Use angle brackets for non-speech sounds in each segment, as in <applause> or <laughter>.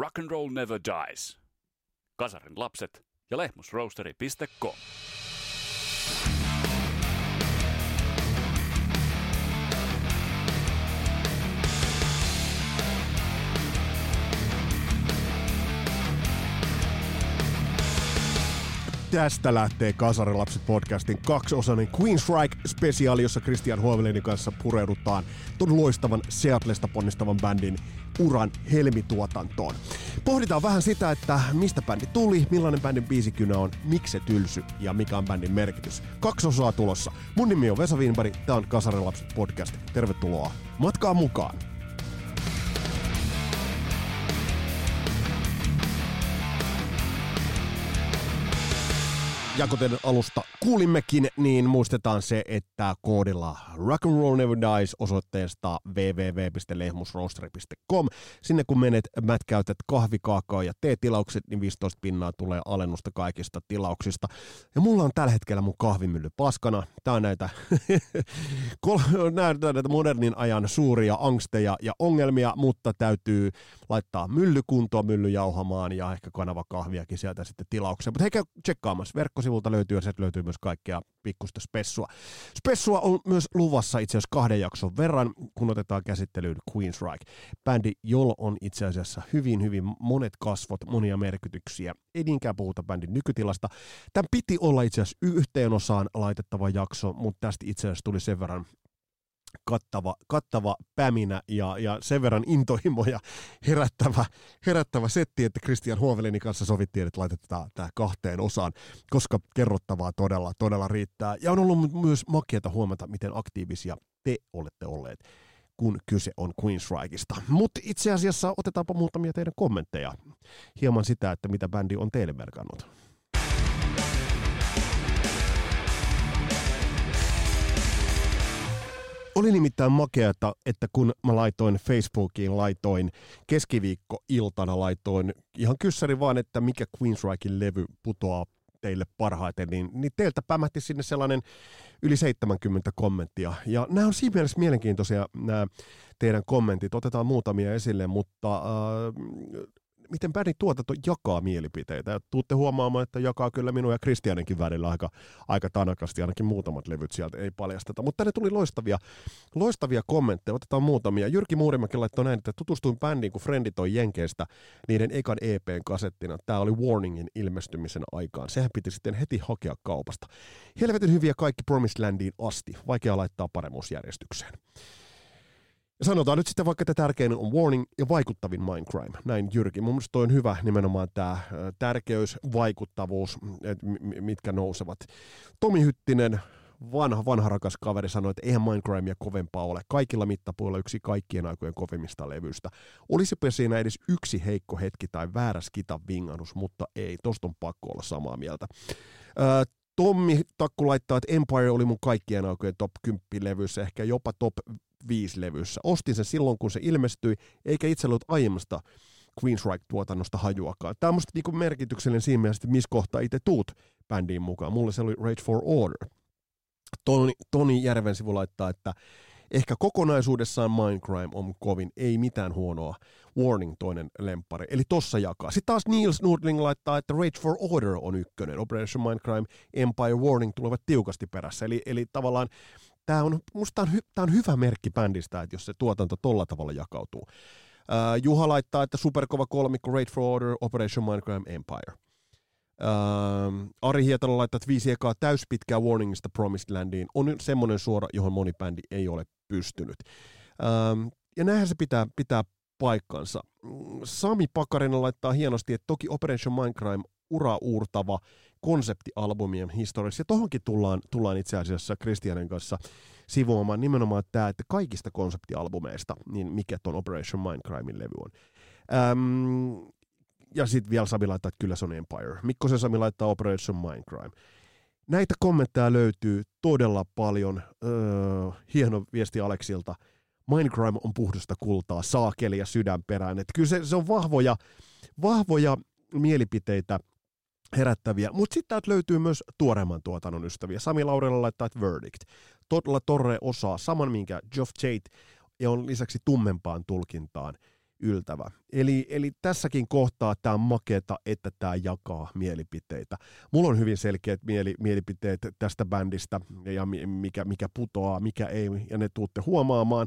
Rock and Roll Never Dies. Kasarin lapset ja lehmusroasteri.com. Tästä lähtee Kasarilapset podcastin kaksiosainen Queenstrike spesiaali, jossa Christian Huovelinin kanssa pureudutaan tuon loistavan Seatlesta ponnistavan bändin uran helmituotantoon. Pohditaan vähän sitä, että mistä bändi tuli, millainen bändin biisikynä on, miksi se tylsy ja mikä on bändin merkitys. Kaksi osaa tulossa. Mun nimi on Vesa Wienberg, tää on Kasarilapset podcast. Tervetuloa matkaa mukaan. Ja kuten alusta kuulimmekin, niin muistetaan se, että koodilla Rock and Roll Never Dies osoitteesta www.lehmusroasteri.com. Sinne kun menet, mätkäytät kahvi, kaakao ja teetilaukset, niin 15 pinnaa tulee alennusta kaikista tilauksista. Ja mulla on tällä hetkellä mun kahvimylly paskana. Tää on näitä, <laughs> näitä, modernin ajan suuria angsteja ja ongelmia, mutta täytyy laittaa mylly kuntoon, mylly jauhamaan ja ehkä kanava kahviakin sieltä sitten tilaukseen. Mutta hei käy tsekkaamassa verkkosivu sivulta löytyy ja sieltä löytyy myös kaikkea pikkusta spessua. Spessua on myös luvassa itse asiassa kahden jakson verran, kun otetaan käsittelyyn Queensryche. Bändi, jolla on itse asiassa hyvin, hyvin monet kasvot, monia merkityksiä. Ei niinkään puhuta bändin nykytilasta. Tämän piti olla itse asiassa yhteen osaan laitettava jakso, mutta tästä itse asiassa tuli sen verran kattava, kattava päminä ja, ja sen verran intohimoja <laughs> herättävä, herättävä setti, että Christian Huovelinin kanssa sovittiin, että laitetaan tämä kahteen osaan, koska kerrottavaa todella, todella riittää. Ja on ollut myös makeata huomata, miten aktiivisia te olette olleet kun kyse on Queensrycheista. Mutta itse asiassa otetaanpa muutamia teidän kommentteja. Hieman sitä, että mitä bändi on teille merkannut. Oli nimittäin makeata, että kun mä laitoin Facebookiin, laitoin keskiviikko-iltana, laitoin ihan kyssäri vaan, että mikä Queensrykin levy putoaa teille parhaiten, niin, niin teiltä pämähti sinne sellainen yli 70 kommenttia. Ja nämä on siinä mielessä mielenkiintoisia nämä teidän kommentit. Otetaan muutamia esille, mutta äh, miten bändin tuotanto jakaa mielipiteitä. Ja tuutte huomaamaan, että jakaa kyllä minun ja Kristianenkin välillä aika, aika tanakasti, ainakin muutamat levyt sieltä ei paljasteta. Mutta tänne tuli loistavia, loistavia kommentteja, otetaan muutamia. Jyrki Muurimäki laittoi näin, että tutustuin bändiin, kun Frendi toi Jenkeistä niiden ekan EPn kasettina. Tämä oli Warningin ilmestymisen aikaan. Sehän piti sitten heti hakea kaupasta. Helvetin hyviä kaikki Promised Landiin asti. Vaikea laittaa paremmuusjärjestykseen. Sanotaan nyt sitten vaikka, että tärkein on Warning ja vaikuttavin Mindcrime. Näin Jyrki. Mun mielestä on hyvä nimenomaan tämä tärkeys, vaikuttavuus, mitkä nousevat. Tomi Hyttinen, vanha, vanha rakas kaveri sanoi, että eihän Mindcrimea kovempaa ole. Kaikilla mittapuilla yksi kaikkien aikojen kovimmista levyistä. Olisipa siinä edes yksi heikko hetki tai väärä skitan vingannus, mutta ei. Tosta on pakko olla samaa mieltä. Tommi Takku laittaa, että Empire oli mun kaikkien aikojen top 10 levyssä, ehkä jopa top viisi levyssä. Ostin sen silloin, kun se ilmestyi, eikä itse ollut aiemmasta Queensryche-tuotannosta hajuakaan. Tämä on musta niinku merkityksellinen siinä mielessä, että missä kohtaa itse tuut bändiin mukaan. Mulle se oli Rage for Order. Toni, Toni Järven sivu laittaa, että ehkä kokonaisuudessaan Mindcrime on kovin, ei mitään huonoa. Warning toinen lempari, eli tossa jakaa. Sitten taas Niels Nordling laittaa, että Rage for Order on ykkönen. Operation Mindcrime, Empire Warning tulevat tiukasti perässä. Eli, eli tavallaan tämä on, musta on, hy, tää on hyvä merkki bändistä, että jos se tuotanto tolla tavalla jakautuu. Uh, Juha laittaa, että superkova kolmikko, Raid for Order, Operation Minecraft Empire. Uh, Ari Hietala laittaa, että viisi ekaa täyspitkää Warningista Promised Landiin on semmoinen suora, johon moni bändi ei ole pystynyt. Uh, ja näinhän se pitää, pitää paikkansa. Sami Pakarinen laittaa hienosti, että toki Operation Minecraft ura uurtava konseptialbumien historiassa. Ja tohonkin tullaan, tullaan itse asiassa Christianen kanssa sivuamaan nimenomaan tämä, että kaikista konseptialbumeista, niin mikä ton Operation Mindcrimein levy on. Öm, ja sitten vielä Sami laittaa, että kyllä se on Empire. Mikkosen Sami laittaa Operation Mindcrime. Näitä kommentteja löytyy todella paljon. Öö, hieno viesti Aleksilta. Mindcrime on puhdasta kultaa, saakeli ja sydänperään. Et kyllä se, se on vahvoja, vahvoja mielipiteitä herättäviä. Mutta sitten täältä löytyy myös tuoreemman tuotannon ystäviä. Sami Laurella laittaa, että Verdict. Todella Torre osaa saman, minkä Geoff Tate ja on lisäksi tummempaan tulkintaan. yltävä. Eli, eli tässäkin kohtaa tämä on makeeta, että tämä jakaa mielipiteitä. Mulla on hyvin selkeät mieli, mielipiteet tästä bändistä ja mikä, mikä putoaa, mikä ei, ja ne tuutte huomaamaan.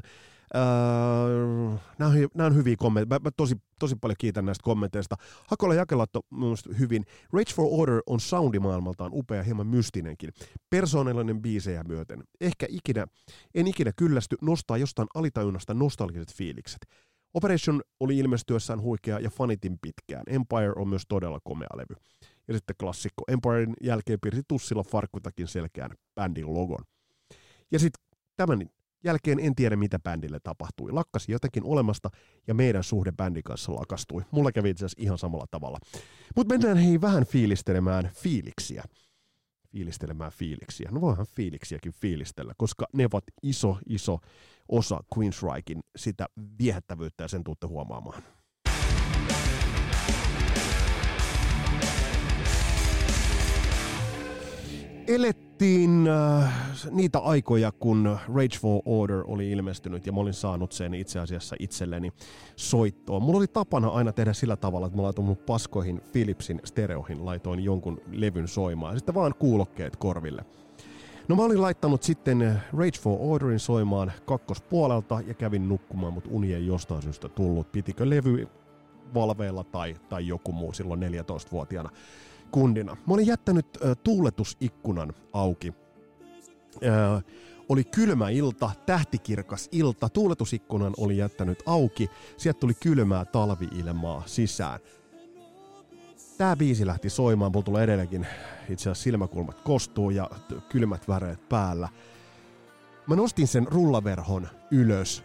Öö, nämä, on, nämä on hyviä kommentteja. Mä, mä tosi, tosi paljon kiitän näistä kommenteista. Hakola Jakelatto mielestäni hyvin. Rage for Order on soundimaailmaltaan upea, hieman mystinenkin. Persoonallinen biisejä myöten. Ehkä ikinä, en ikinä kyllästy nostaa jostain alitajunnasta nostalgiset fiilikset. Operation oli ilmestyessään huikea ja fanitin pitkään. Empire on myös todella komea levy. Ja sitten klassikko. Empirein jälkeen piirsi tussilla farkkutakin selkeän bändin logon. Ja sitten tämän jälkeen en tiedä, mitä bändille tapahtui. Lakkasi jotenkin olemasta ja meidän suhde bändin kanssa lakastui. Mulla kävi itse asiassa ihan samalla tavalla. Mutta mennään hei vähän fiilistelemään fiiliksiä. Fiilistelemään fiiliksiä. No voihan fiiliksiäkin fiilistellä, koska ne ovat iso, iso osa Queensrykin sitä viehättävyyttä ja sen tuutte huomaamaan. Elettiin äh, niitä aikoja, kun Rage for Order oli ilmestynyt ja mä olin saanut sen itse asiassa itselleni soittoon. Mulla oli tapana aina tehdä sillä tavalla, että mä laitoin mun paskoihin Philipsin stereoihin, laitoin jonkun levyn soimaan ja sitten vaan kuulokkeet korville. No mä olin laittanut sitten Rage for Orderin soimaan kakkospuolelta ja kävin nukkumaan, mutta uni ei jostain syystä tullut. Pitikö levy valveilla tai, tai joku muu silloin 14-vuotiaana kundina. Mä olin jättänyt äh, tuuletusikkunan auki. Äh, oli kylmä ilta, tähtikirkas ilta, tuuletusikkunan oli jättänyt auki, sieltä tuli kylmää talviilmaa sisään. Tää biisi lähti soimaan, mulla tulee edelleenkin itse asiassa silmäkulmat kostuu ja kylmät väreet päällä. Mä nostin sen rullaverhon ylös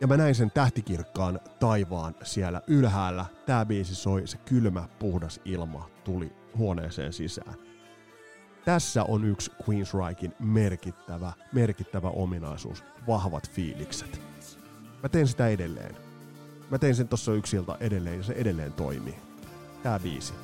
ja mä näin sen tähtikirkkaan taivaan siellä ylhäällä. Tää biisi soi, se kylmä, puhdas ilma tuli huoneeseen sisään. Tässä on yksi Queensrykin merkittävä, merkittävä ominaisuus, vahvat fiilikset. Mä teen sitä edelleen. Mä tein sen tossa yksiltä edelleen ja se edelleen toimii. Tää biisi.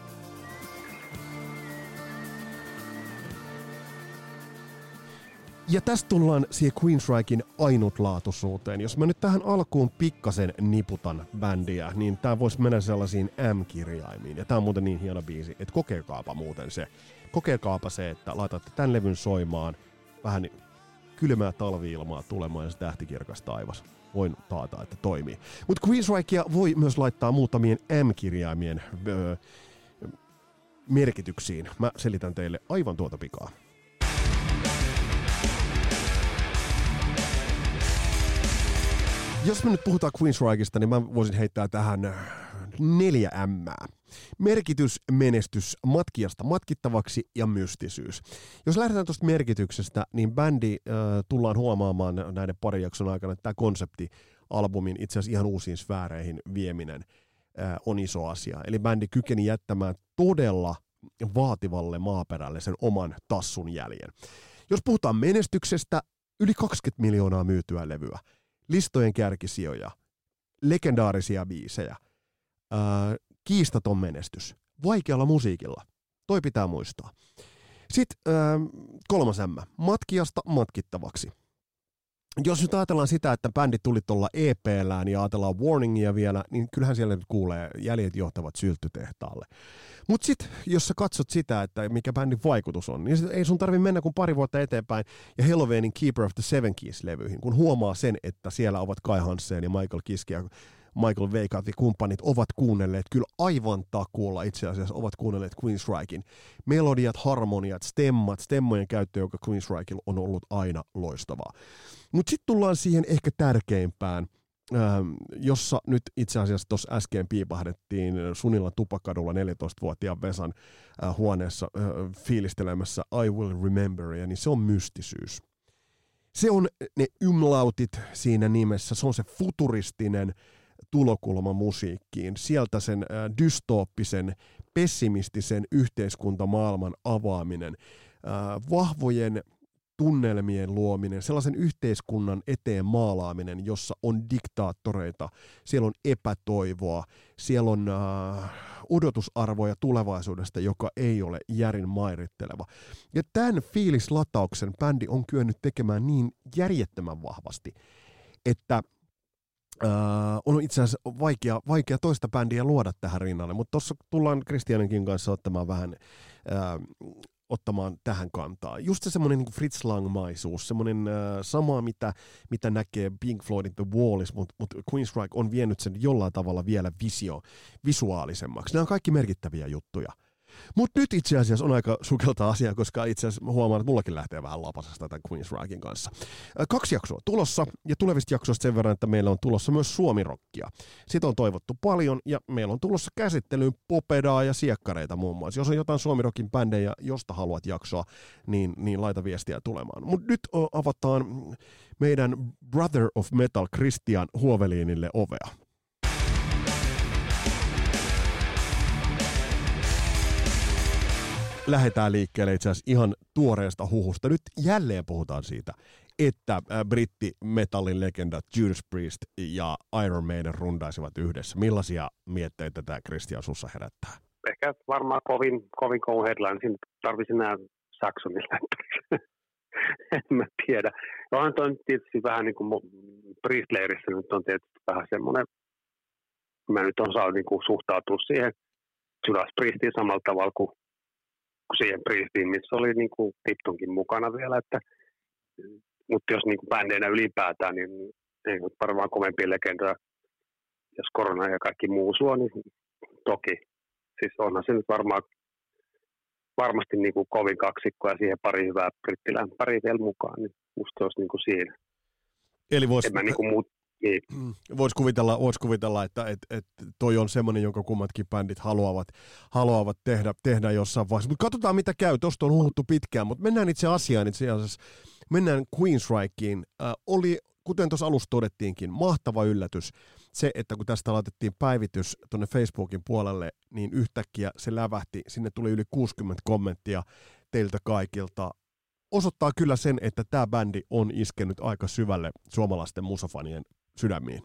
Ja tästä tullaan siihen Queensrykin ainutlaatuisuuteen. Jos mä nyt tähän alkuun pikkasen niputan bändiä, niin tää voisi mennä sellaisiin M-kirjaimiin. Ja tää on muuten niin hieno biisi, että kokeilkaapa muuten se. Kokeilkaapa se, että laitatte tämän levyn soimaan, vähän kylmää talviilmaa tulemaan ja se tähtikirkas taivas. Voin taata, että toimii. Mutta Queensrykia voi myös laittaa muutamien M-kirjaimien öö, merkityksiin. Mä selitän teille aivan tuota pikaa. Jos me nyt puhutaan Queensrykista, niin mä voisin heittää tähän neljä M. Merkitys, menestys, matkiasta matkittavaksi ja mystisyys. Jos lähdetään tuosta merkityksestä, niin bändi äh, tullaan huomaamaan näiden parin jakson aikana, että tämä konsepti albumin itse asiassa ihan uusiin sfääreihin vieminen äh, on iso asia. Eli bändi kykeni jättämään todella vaativalle maaperälle sen oman tassun jäljen. Jos puhutaan menestyksestä, yli 20 miljoonaa myytyä levyä – listojen kärkisijoja, legendaarisia biisejä, ää, kiistaton menestys, vaikealla musiikilla. Toi pitää muistaa. Sitten ää, kolmas M, matkiasta matkittavaksi. Jos nyt ajatellaan sitä, että bändi tuli tuolla EP-lään ja ajatellaan Warningia vielä, niin kyllähän siellä nyt kuulee jäljet johtavat syltytehtaalle. Mutta sitten, jos sä katsot sitä, että mikä bändin vaikutus on, niin ei sun tarvi mennä kuin pari vuotta eteenpäin ja Helloweenin Keeper of the Seven Keys-levyihin, kun huomaa sen, että siellä ovat Kai Hansen ja Michael Kiski ja Michael Veikat ja kumppanit ovat kuunnelleet kyllä aivan takuulla itse asiassa ovat kuunnelleet Queensrykin. Melodiat, harmoniat, stemmat, stemmojen käyttö, joka Queensrykilla on ollut aina loistavaa. Mutta sitten tullaan siihen ehkä tärkeimpään, ähm, jossa nyt itse asiassa tuossa äsken piipahdettiin Sunilla Tupakadulla 14-vuotiaan Vesan äh, huoneessa äh, fiilistelemässä I Will Remember, ja niin se on mystisyys. Se on ne umlautit siinä nimessä, se on se futuristinen tulokulma musiikkiin, sieltä sen dystooppisen, pessimistisen yhteiskuntamaailman avaaminen, vahvojen tunnelmien luominen, sellaisen yhteiskunnan eteen maalaaminen, jossa on diktaattoreita, siellä on epätoivoa, siellä on odotusarvoja tulevaisuudesta, joka ei ole järin mairitteleva. Ja tämän fiilislatauksen bändi on kyennyt tekemään niin järjettömän vahvasti, että Uh, on itse asiassa vaikea, vaikea toista bändiä luoda tähän rinnalle, mutta tuossa tullaan Christianinkin kanssa ottamaan vähän uh, ottamaan tähän kantaa. Just se semmoinen niin Fritz Lang-maisuus, semmoinen äh, sama, mitä, mitä näkee Pink Floydin The Wallissa, mutta mut Queenstrike on vienyt sen jollain tavalla vielä visio, visuaalisemmaksi. Nämä on kaikki merkittäviä juttuja. Mutta nyt itse asiassa on aika sukeltaa asiaa, koska itse asiassa huomaan, että mullakin lähtee vähän lapasesta tämän Queen's Rockin kanssa. Kaksi jaksoa tulossa, ja tulevista jaksoista sen verran, että meillä on tulossa myös Suomirokkia. Sitä on toivottu paljon, ja meillä on tulossa käsittelyyn popedaa ja siekkareita muun muassa. Jos on jotain Suomirokin bändejä, josta haluat jaksoa, niin, niin laita viestiä tulemaan. Mutta nyt avataan meidän Brother of Metal Christian Huoveliinille ovea. Lähdetään liikkeelle itse asiassa ihan tuoreesta huhusta. Nyt jälleen puhutaan siitä, että äh, britti-metallin legenda Judas Priest ja Iron Maiden rundaisivat yhdessä. Millaisia mietteitä tämä Christian sussa herättää? Ehkä varmaan kovin, kovin kovin headline. Siinä tarvitsisi enää Saxonilla. <laughs> en mä tiedä. Onhan toi tietysti vähän niin kuin Priest-leirissä nyt on tietysti vähän semmoinen, mä nyt on saanut niin kuin suhtautua siihen Judas Priestiin samalla tavalla kuin siihen priistiin, missä oli niin kuin Tiptonkin mukana vielä, että, mutta jos niin kuin bändeinä ylipäätään, niin ei nyt varmaan kovempi legendoja, jos korona ja kaikki muu suo, niin toki. Siis onhan se nyt varmaan varmasti niin kuin kovin kaksikko ja siihen pari hyvää brittilän pari vielä mukaan, niin musta olisi niin kuin siinä. Eli voisi... En mä niin kuin muut, niin. Mm. Voisi kuvitella, vois kuvitella, että et, et toi on semmoinen, jonka kummatkin bändit haluavat, haluavat tehdä, tehdä jossain vaiheessa. Mutta katsotaan, mitä käy. Tuosta on huhuttu pitkään, mutta mennään itse asiaan itse asiassa. Mennään Queensrykeen. Äh, oli, kuten tuossa alussa todettiinkin, mahtava yllätys se, että kun tästä laitettiin päivitys tuonne Facebookin puolelle, niin yhtäkkiä se lävähti. Sinne tuli yli 60 kommenttia teiltä kaikilta osoittaa kyllä sen, että tämä bändi on iskenyt aika syvälle suomalaisten musafanien sydämiin?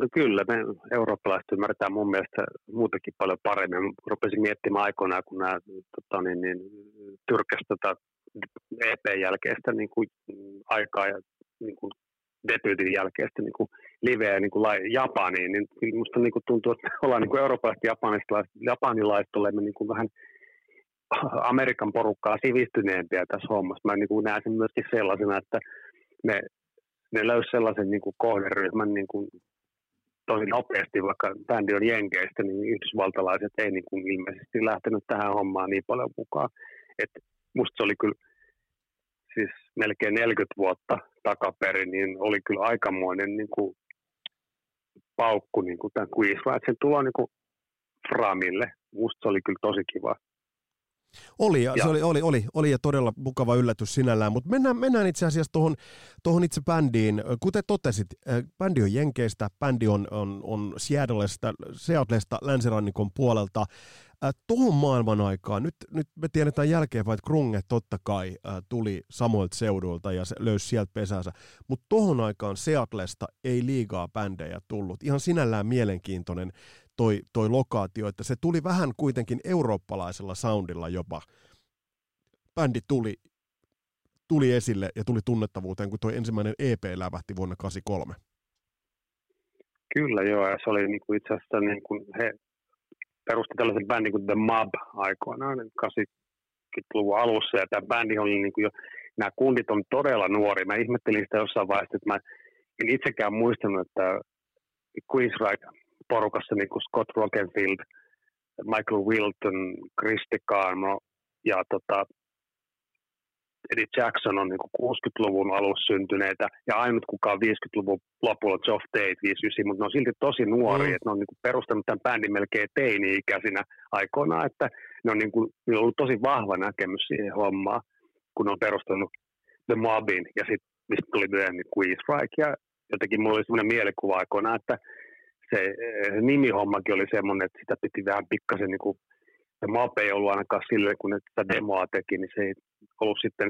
No kyllä, me eurooppalaiset ymmärretään mun mielestä muutenkin paljon paremmin. Rupesin miettimään aikoinaan, kun nämä tota, niin, niin, tyrkäs tota EP-jälkeistä niin kuin, aikaa ja niin kuin, debyytin jälkeistä niin kuin, liveä niin kuin, Japaniin, niin minusta niin kuin, tuntuu, että ollaan niin kuin eurooppalaiset japanilaiset, japanilaiset olemme niin kuin, vähän Amerikan porukkaa sivistyneempiä tässä hommassa. Mä niin kuin, näen sen myöskin sellaisena, että me ne löysi sellaisen niin kuin kohderyhmän niin kuin tosi nopeasti, vaikka bändi on jenkeistä, niin yhdysvaltalaiset ei niin kuin ilmeisesti lähtenyt tähän hommaan niin paljon mukaan. Et musta se oli kyllä siis melkein 40 vuotta takaperin, niin oli kyllä aikamoinen niin kuin paukku niin kuin tämän Quiz Sen tulo niin kuin Framille. Musta se oli kyllä tosi kiva. Oli, ja, se oli, oli, oli, oli ja todella mukava yllätys sinällään, mutta mennään, mennään itse asiassa tuohon, tuohon itse bändiin. Kuten totesit, bändi on Jenkeistä, bändi on, on, on Seattlesta, Seattlesta länsirannikon puolelta. Tuohon maailman aikaan, nyt, nyt me tiedetään jälkeen, että Krunge totta kai äh, tuli samoilta seuduilta ja se löysi sieltä pesänsä, mutta tuohon aikaan Seattlesta ei liigaa bändejä tullut. Ihan sinällään mielenkiintoinen toi, toi lokaatio, että se tuli vähän kuitenkin eurooppalaisella soundilla jopa. Bändi tuli, tuli esille ja tuli tunnettavuuteen, kun toi ensimmäinen EP lävähti vuonna 1983. Kyllä joo, ja se oli niin kuin itse asiassa niin kuin he perusti tällaisen bändin kuin The Mob aikoinaan 80-luvun alussa, ja tämä bändi oli niin kuin jo, nämä kundit on todella nuori. Mä ihmettelin sitä jossain vaiheessa, että mä en itsekään muistanut, että Queensryche porukassa niin kuin Scott Rockenfield, Michael Wilton, Christy Carmo ja tota, Eddie Jackson on niin kuin 60-luvun alussa syntyneitä ja ainut kukaan 50-luvun lopulla Geoff Tate 59, mutta ne on silti tosi nuoria, mm. että ne on niin perustanut tämän bändin melkein teini-ikäisinä aikoinaan, että ne on, niin kuin, on ollut tosi vahva näkemys siihen hommaan, kun ne on perustanut The Mobin ja sitten mistä tuli myöhemmin Queen's Strike ja jotenkin mulla oli sellainen mielikuva aikoinaan, että se, se nimihommakin oli semmoinen, että sitä piti vähän pikkasen niin kuin, se MAP ei ollut ainakaan sille, kun ne tätä demoa teki, niin se ei ollut sitten,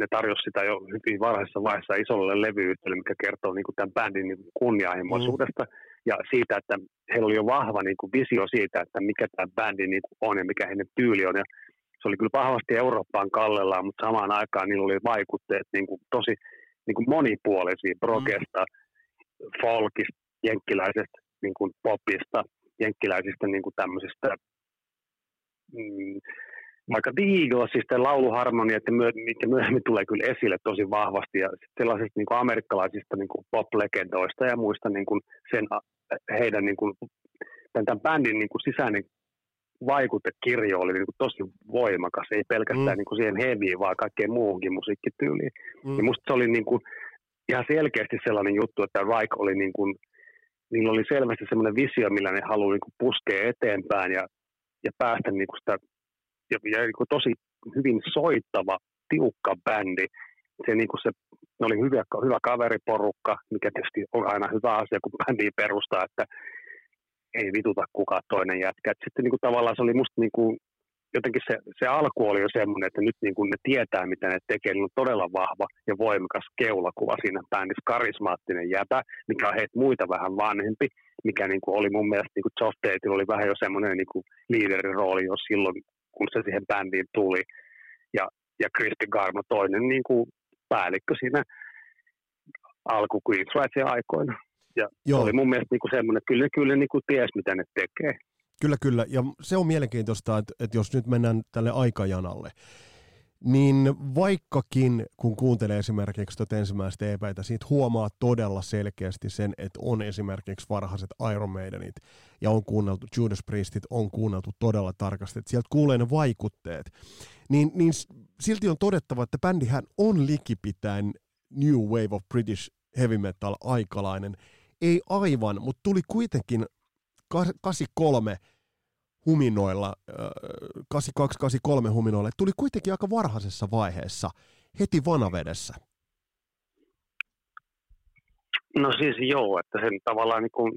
ne tarjosi sitä jo hyvin varhaisessa vaiheessa isolle levyyhtiölle, mikä kertoo niin kuin tämän bändin niin kunnianhimoisuudesta mm. ja siitä, että heillä oli jo vahva niin kuin visio siitä, että mikä tämä bändi niin kuin on ja mikä heidän tyyli on. Ja se oli kyllä vahvasti Eurooppaan kallellaan, mutta samaan aikaan niillä oli vaikutteet niin kuin tosi niin kuin monipuolisia, progesta, mm. folkista, jenkkiläisestä niin kuin popista, jenkkiläisistä niin kuin tämmöisistä mm, vaikka The Eaglesista lauluharmoniat, mitkä myöhemmin tulee kyllä esille tosi vahvasti, ja sellaisista niin kuin amerikkalaisista niin kuin pop-legendoista ja muista niin kuin sen, heidän niin kuin, tämän, tämän bändin niin kuin sisäinen vaikutekirjo oli niin kuin tosi voimakas, ei pelkästään mm. niin kuin siihen heavyyn, vaan kaikkeen muuhunkin musiikkityyliin. Mm. Ja musta se oli niin kuin, ihan selkeästi sellainen juttu, että Reich oli niin kuin, niillä oli selvästi semmoinen visio, millä ne haluaa niin puskea eteenpäin ja, ja päästä niin kuin sitä ja, ja niin tosi hyvin soittava, tiukka bändi. Se, niin kuin se, ne oli hyvä, hyvä kaveriporukka, mikä tietysti on aina hyvä asia, kun bändi perustaa, että ei vituta kukaan toinen jätkä. Et sitten niin kuin, tavallaan se oli musta niin kuin, jotenkin se, se alku oli jo semmoinen, että nyt niin kuin ne tietää, mitä ne tekee. Niillä on todella vahva ja voimakas keulakuva siinä bändissä, karismaattinen jäpä, mikä on heitä muita vähän vanhempi, mikä niin kuin oli mun mielestä niin kuin Geoff Tateilla oli vähän jo semmoinen niin kuin liiderin rooli jo silloin kun se siihen bändiin tuli. Ja, ja Kristi Garmo toinen niin kuin päällikkö siinä alku Queens aikoina. Ja Joo. se oli mun mielestä niin kuin semmoinen, että kyllä, kyllä niin kuin ties, mitä ne tekee. Kyllä, kyllä. Ja se on mielenkiintoista, että, että jos nyt mennään tälle aikajanalle, niin vaikkakin kun kuuntelee esimerkiksi tuota ensimmäistä EPtä, siitä huomaa todella selkeästi sen, että on esimerkiksi varhaiset Iron Maidenit ja on kuunneltu Judas Priestit, on kuunneltu todella tarkasti, että sieltä kuulee ne vaikutteet. Niin, niin silti on todettava, että bändihän on likipitäen New Wave of British Heavy Metal aikalainen. Ei aivan, mutta tuli kuitenkin 83 huminoilla, 8283 huminoilla, tuli kuitenkin aika varhaisessa vaiheessa, heti vanavedessä. No siis joo, että sen tavallaan niin kuin,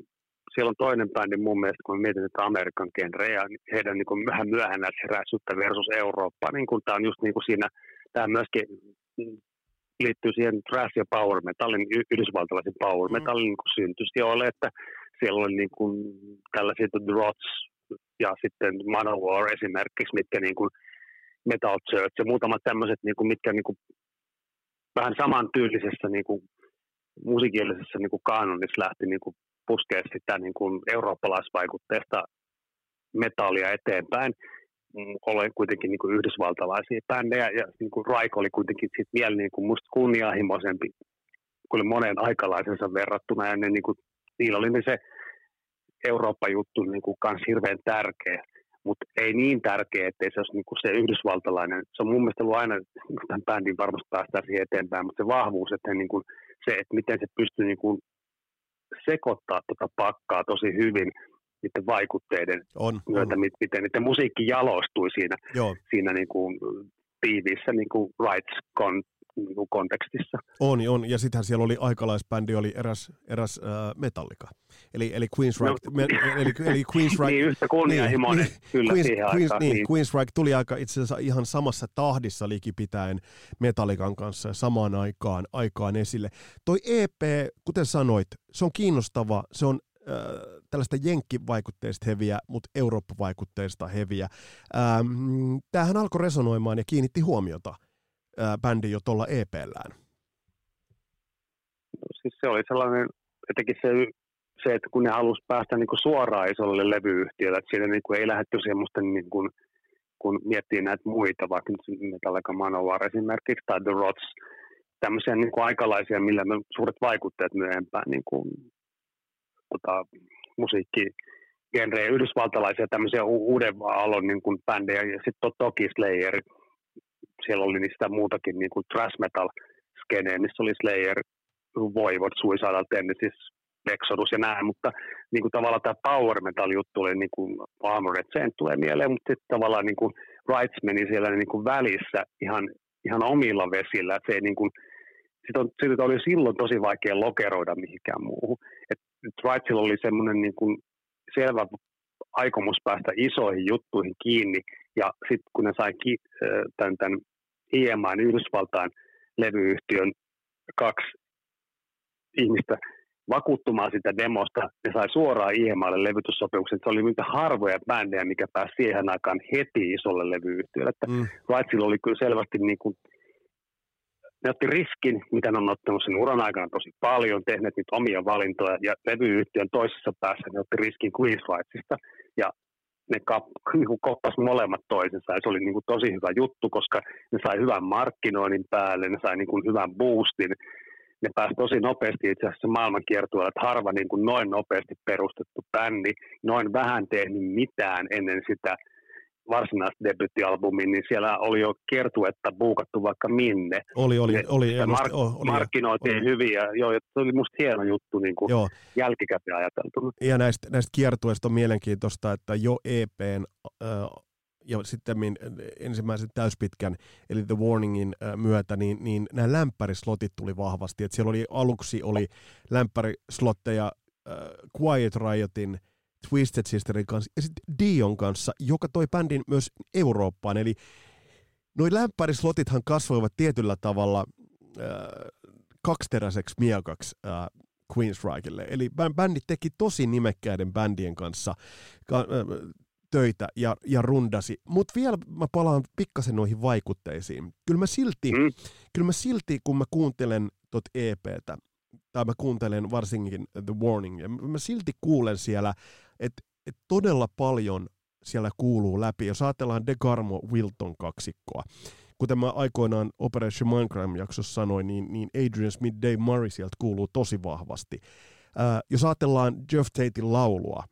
siellä on toinen bändi mun mielestä, kun mietin että Amerikan genreä, niin heidän niin kuin vähän myöhännäisheräisyyttä versus Eurooppa, niin kuin tämä on just niin kuin siinä, tämä myöskin liittyy siihen thrash ja power metallin, yhdysvaltalaisen power metallin mm. niin syntysjoille, että siellä oli niin kuin tällaisia The Rots, ja sitten Manowar esimerkiksi, mitkä niin kuin Metal Church ja muutamat tämmöiset, niin kuin, mitkä niin kuin vähän samantyylisessä niin kuin musiikillisessa niin kuin kanonissa lähti niin kuin puskea sitä niin kuin eurooppalaisvaikutteesta metallia eteenpäin. Mm, olen kuitenkin niin kuin yhdysvaltalaisia bändejä ja niin kuin Raiko oli kuitenkin sit vielä niin kuin musta kunnianhimoisempi kuin monen aikalaisensa verrattuna ja ne, niin kuin, niillä oli se Eurooppa-juttu niin kuin kans hirveän tärkeä, mutta ei niin tärkeä, ettei se olisi niin kuin se yhdysvaltalainen. Se on mun mielestä ollut aina, niin tämän bändin varmasti päästään siihen eteenpäin, mutta se vahvuus, että niin kuin se, että miten se pystyy niin kuin sekoittaa tuota pakkaa tosi hyvin niiden vaikutteiden on, myötä, on. miten niiden musiikki jalostui siinä, Joo. siinä niin kuin tiiviissä niin kuin rights niin kuin kontekstissa. On, on. Ja sittenhän siellä oli aikalaisbändi, oli eräs, eräs äh, metallika. Eli, eli Queensryche. No, me, eli, eli Queensryche <laughs> niin, yhtä kunnianhimoinen niin, kyllä Queens, siihen Queens, aikaan. Niin, niin. Queensryche tuli aika itse asiassa ihan samassa tahdissa likipitäen metallikan kanssa ja samaan aikaan, aikaan esille. Toi EP, kuten sanoit, se on kiinnostava, se on äh, tällaista jenkkivaikutteista heviä, mutta Eurooppa-vaikutteista heviä. Ähm, tämähän alkoi resonoimaan ja kiinnitti huomiota – bändi jo tuolla EPllään? No, siis se oli sellainen, jotenkin se, se että kun ne halusi päästä niin kuin suoraan isolle levyyhtiölle, että siinä niin kuin ei lähdetty semmoista niin kuin, kun miettii näitä muita, vaikka Metallica Manowar esimerkiksi tai The Rots, tämmöisiä niin kuin aikalaisia, millä me suuret vaikutteet myöhempään niin kuin, tota, musiikki genrejä, yhdysvaltalaisia tämmöisiä uuden aallon niin kuin bändejä, ja sitten to, toki Slayer, siellä oli niistä muutakin niin kuin thrash metal skeneen, missä oli Slayer, Voivod, Suicidal Tendencies, Exodus ja näin, mutta niin kuin tavallaan tämä power metal juttu oli niin kuin Armored Saint tulee mieleen, mutta sitten tavallaan niin kuin Rights meni siellä niin kuin välissä ihan, ihan omilla vesillä, että se ei niin kuin, sit on, sit oli silloin tosi vaikea lokeroida mihinkään muuhun. Et, et Rightsilla oli semmoinen niin kuin selvä aikomus päästä isoihin juttuihin kiinni, ja sitten kun ne sai ki, tämän, tämän IMAin Yhdysvaltain levyyhtiön kaksi ihmistä vakuuttumaan sitä demosta ja sai suoraan IMAlle levytyssopimuksen. Se oli niitä harvoja bändejä, mikä pääsi siihen aikaan heti isolle levyyhtiölle. Että mm. Rightsilla oli kyllä selvästi niin kuin ne otti riskin, mitä ne on ottanut sen uran aikana tosi paljon, tehneet niitä omia valintoja, ja levyyhtiön toisessa päässä ne otti riskin Queensrightsista, ja ne kap, <laughs> niin koppas molemmat toisensa, ja se oli niin kuin tosi hyvä juttu, koska ne sai hyvän markkinoinnin päälle, ne sai niin kuin hyvän boostin, ne pääsi tosi nopeasti itse asiassa maailmankiertueella, että harva niin kuin noin nopeasti perustettu bändi, noin vähän tehnyt mitään ennen sitä varsinaista debyyttialbumin, niin siellä oli jo kiertuetta buukattu vaikka minne. Oli, oli. Ne, oli, ja mark- oli markkinoitiin oli. hyvin ja joo, se oli musta hieno juttu niin kuin joo. jälkikäteen ajateltuna. Ja näistä, näistä kiertueista on mielenkiintoista, että jo EPn äh, ja sitten ensimmäisen täyspitkän, eli The Warningin myötä, niin, niin nämä lämpärislotit tuli vahvasti. Et siellä oli aluksi oli lämpärislotteja äh, Quiet Riotin, Twisted Sisterin kanssa ja sitten Dion kanssa, joka toi bändin myös Eurooppaan. Eli noi lämpärislotithan kasvoivat tietyllä tavalla äh, kaksiteräiseksi miekaksi äh, Queensrykelle. Eli bändi teki tosi nimekkäiden bändien kanssa ka, äh, töitä ja, ja rundasi. Mutta vielä mä palaan pikkasen noihin vaikutteisiin. Kyllä mä silti, mm. kyllä mä silti kun mä kuuntelen tot EPtä, tai mä kuuntelen varsinkin The Warning, ja mä silti kuulen siellä, että et todella paljon siellä kuuluu läpi. Jos ajatellaan Garmo Wilton kaksikkoa, kuten mä aikoinaan Operation Mindcrime-jaksossa sanoin, niin, niin Adrian Smith, Dave Murray sieltä kuuluu tosi vahvasti. Ää, jos ajatellaan Jeff Tatein laulua,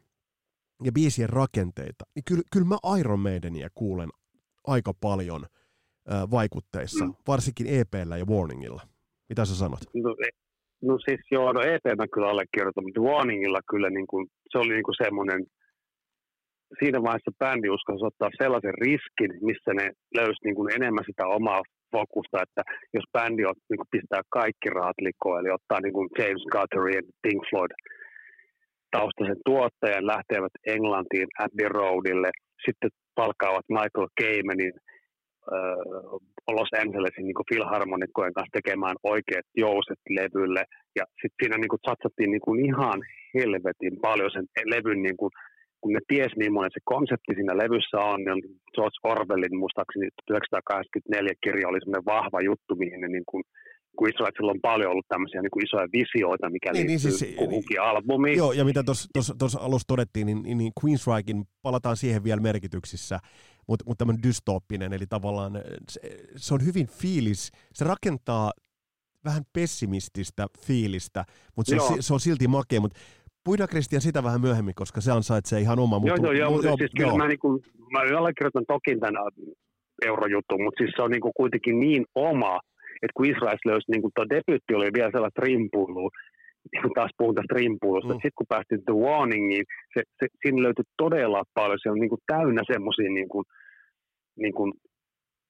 ja biisien rakenteita, niin kyllä, kyllä mä Iron Maidenia kuulen aika paljon äh, vaikutteissa, mm. varsinkin EPllä ja Warningilla. Mitä sä sanot? No, no siis joo, no EP mä kyllä allekirjoitan, mutta Warningilla kyllä niin kuin, se oli niin kuin semmoinen, siinä vaiheessa bändi uskalsi ottaa sellaisen riskin, missä ne löysi niin kuin enemmän sitä omaa fokusta, että jos bändi on, niin kuin pistää kaikki rahat likoon, eli ottaa niin kuin James Guthrie ja Pink Floyd – taustaisen tuottajan lähtevät Englantiin Abbey Roadille, sitten palkkaavat Michael Kamenin Los Angelesin niin filharmonikkojen kanssa tekemään oikeat jouset levylle. Ja sitten siinä niin kuin, satsattiin niin kuin, ihan helvetin paljon sen levyn, niin kuin, kun ne ties millainen se konsepti siinä levyssä on, niin George Orwellin muistaakseni 1984 kirja oli semmoinen vahva juttu, mihin ne niin kuin, kun Israelilla on paljon ollut tämmöisiä niin kuin isoja visioita, mikä niin, niin liittyy niin siis, kuhunkin albumiin. Joo, ja mitä tuossa alussa todettiin, niin, niin, niin Queensrykin, palataan siihen vielä merkityksissä, mutta mut tämmöinen dystooppinen, eli tavallaan se, se on hyvin fiilis, se rakentaa vähän pessimististä fiilistä, mutta se, se, se on silti makea, mutta Puhutaan Kristian sitä vähän myöhemmin, koska se ansaitsee ihan oma. Joo, joo, joo, joo, siis joo. Mä, niin kuin, mä allekirjoitan toki tämän eurojutun, mutta siis se on niin kuin kuitenkin niin oma, että kun Israel löysi, niin kuin tuo debyytti oli vielä sellaista rimpuilua, taas puhun tästä rimpuilusta, mm. sitten kun päästiin The Warningiin, se, se, siinä löytyi todella paljon, se on niin kuin täynnä semmoisia niin kuin, niin kuin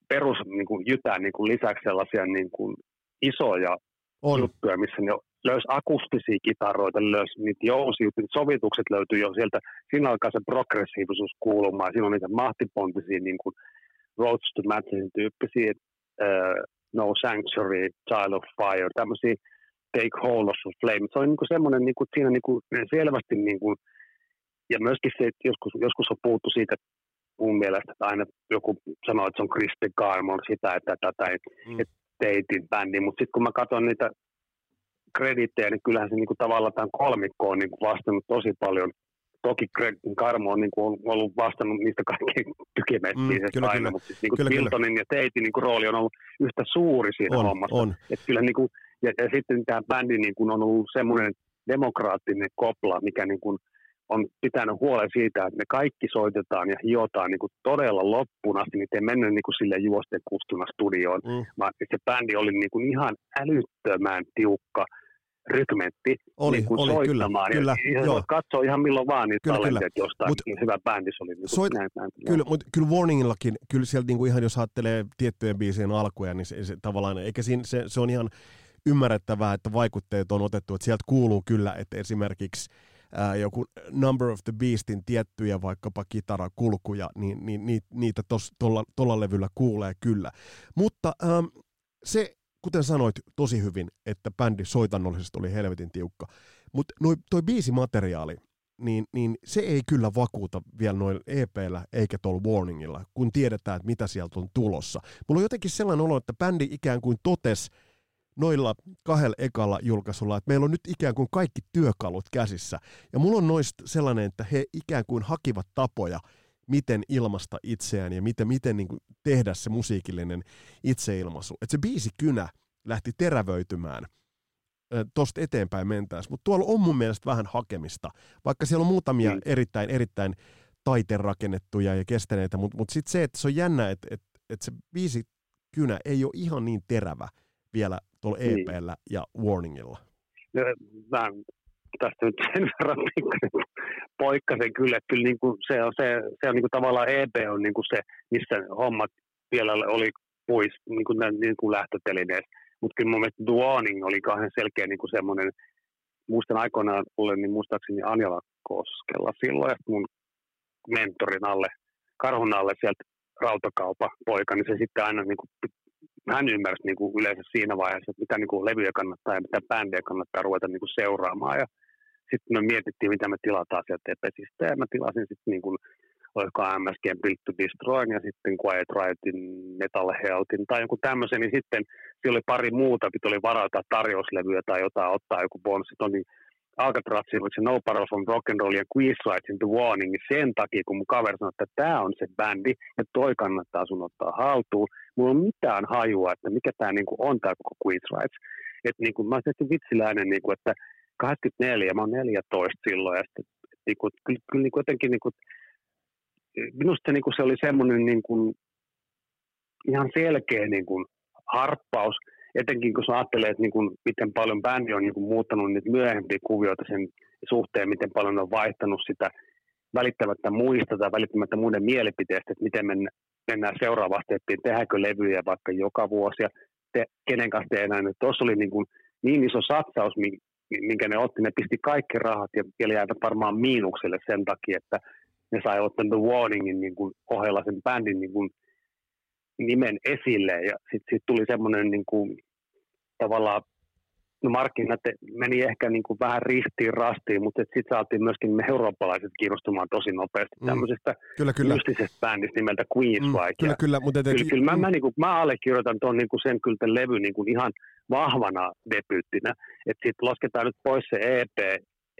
perus niin kuin jytään niin kuin lisäksi sellaisia niin kuin isoja on. juttuja, missä ne löysi akustisia kitaroita, löysi niitä jousia, sovitukset löytyi jo sieltä, siinä alkaa se progressiivisuus kuulumaan, siinä on niitä mahtipontisia niin kuin Roads to Madsesin tyyppisiä No Sanctuary, Child of Fire, tämmöisiä Take Hold of Flame. Se on niin semmoinen, niin kuin, siinä niin kuin, selvästi, niin kuin, ja myöskin se, että joskus, joskus on puhuttu siitä, mun mielestä, että aina joku sanoo, että se on Kristi Garmon sitä, että tätä, mm. että teitin bändi, mutta sitten kun mä katson niitä kredittejä, niin kyllähän se niin kuin, tavallaan tämän kolmikko on niin kuin, vastannut tosi paljon toki Greg Carmo on, niin kuin, ollut vastannut niistä kaikkein tykimestisesti mm, aina, kyllä. mutta siis, niin kuin kyllä, Miltonin kyllä. ja Teitin niin kuin, rooli on ollut yhtä suuri siinä on, hommassa. On. Et kyllä, niin kuin, ja, ja, sitten tämä bändi niin kuin, on ollut semmoinen demokraattinen kopla, mikä niin kuin, on pitänyt huolen siitä, että me kaikki soitetaan ja hiotaan niin kuin todella loppuun asti, niin ei mennyt niin kuin sille juosten kustuna studioon, mm. vaan se bändi oli niin kuin ihan älyttömän tiukka – rykmentti oli, niin kuin oli, soittamaan. Kyllä, ja kyllä, joo. Katsoo ihan milloin vaan niitä kyllä, talenteja jostain, mut, niin hyvä bändi se oli. Niin soit, näin, näin, kyllä, mutta kyllä Warningillakin, kyllä sieltä niin kuin ihan jos ajattelee tiettyjen biisien alkuja, niin se, se tavallaan, eikä siinä, se, se on ihan ymmärrettävää, että vaikutteet on otettu, että sieltä kuuluu kyllä, että esimerkiksi ää, joku Number of the Beastin tiettyjä vaikkapa kitarakulkuja, niin, niin, niin niitä tuolla levyllä kuulee kyllä. Mutta ähm, se kuten sanoit tosi hyvin, että bändi soitannollisesti oli helvetin tiukka. Mutta toi biisimateriaali, niin, niin se ei kyllä vakuuta vielä noilla EPllä eikä tuolla Warningilla, kun tiedetään, että mitä sieltä on tulossa. Mulla on jotenkin sellainen olo, että bändi ikään kuin totes, noilla kahdella ekalla julkaisulla, että meillä on nyt ikään kuin kaikki työkalut käsissä. Ja mulla on noista sellainen, että he ikään kuin hakivat tapoja, miten ilmasta itseään ja miten, miten niin kuin tehdä se musiikillinen itseilmaisu. Että se biisi Kynä lähti terävöitymään tuosta eteenpäin mentäessä, mutta tuolla on mun mielestä vähän hakemista, vaikka siellä on muutamia mm. erittäin, erittäin taiteen rakennettuja ja kestäneitä, mutta mut sitten se, että se on jännä, että et, et se biisi Kynä ei ole ihan niin terävä vielä tuolla niin. EPllä ja Warningilla. No, mä tästä nyt sen verran poikkasen kyllä, että kyllä niin kuin se on, se, se on niin kuin tavallaan EP on niin kuin se, missä hommat vielä oli pois niin kuin, niin kuin lähtötelineessä. Mutta kyllä mun mielestä Duaning oli kahden selkeä niin kuin semmoinen, muistan aikoinaan olen niin muistaakseni Anjala Koskella silloin, että mun mentorin alle, karhun alle sieltä rautakaupa poika, niin se sitten aina niin kuin, hän ymmärsi niin kuin yleensä siinä vaiheessa, että mitä niin kuin levyjä kannattaa ja mitä bändiä kannattaa ruveta niin kuin seuraamaan. Ja sitten me mietittiin, mitä me tilataan sieltä Epesistä, ja mä tilasin sitten niin kuin, olisiko MSG Built to Destroy, ja sitten Quiet Riotin Metal Healthin tai joku tämmöisen, niin sitten siellä oli pari muuta, piti oli varata tarjouslevyä tai jotain, ottaa joku bonus. Sitten oli Alcatrazin, oliko se No Power from Rock and Roll ja Quiz Rights in the Warning, niin sen takia, kun mun kaveri sanoi, että tämä on se bändi, ja toi kannattaa sun ottaa haltuun. Mulla on mitään hajua, että mikä tämä niinku on tämä koko Quiz Rights. Että niinku, mä olisin vitsiläinen, niinku, että 84, mä oon 14 silloin, ja sitten, niinku, kyllä, kyllä niinku jotenkin niinku, minusta se, niinku, se oli semmoinen niinku, ihan selkeä niinku, harppaus, etenkin kun sä ajattelee, että niin kuin, miten paljon bändi on niin kuin, muuttanut niitä myöhempiä kuvioita sen suhteen, miten paljon on vaihtanut sitä välittämättä muista tai välittämättä muiden mielipiteistä, että miten mennään, mennään seuraavasti, että tehdäänkö levyjä vaikka joka vuosi ja te, kenen kanssa tehdään. Tuossa oli niin, kuin, niin iso satsaus, minkä ne otti, ne pisti kaikki rahat ja vielä jäivät varmaan miinukselle sen takia, että ne sai ottaa The Warningin niin kuin, ohella sen bändin niin kuin, nimen esille. Ja sitten sit tuli semmoinen niin kuin, tavallaan no markkinat meni ehkä niin kuin vähän ristiin rastiin, mutta sitten saatiin myöskin me eurooppalaiset kiinnostumaan tosi nopeasti mm. tämmöisestä kyllä, kyllä. mystisestä bändistä nimeltä Queensryche. Mm, kyllä, kyllä, mutta kyllä, kyllä mä, mä, niin kuin, mä allekirjoitan tuon niin kuin sen kyllä tämän levy niin kuin ihan vahvana debyyttinä, että sitten lasketaan nyt pois se EP,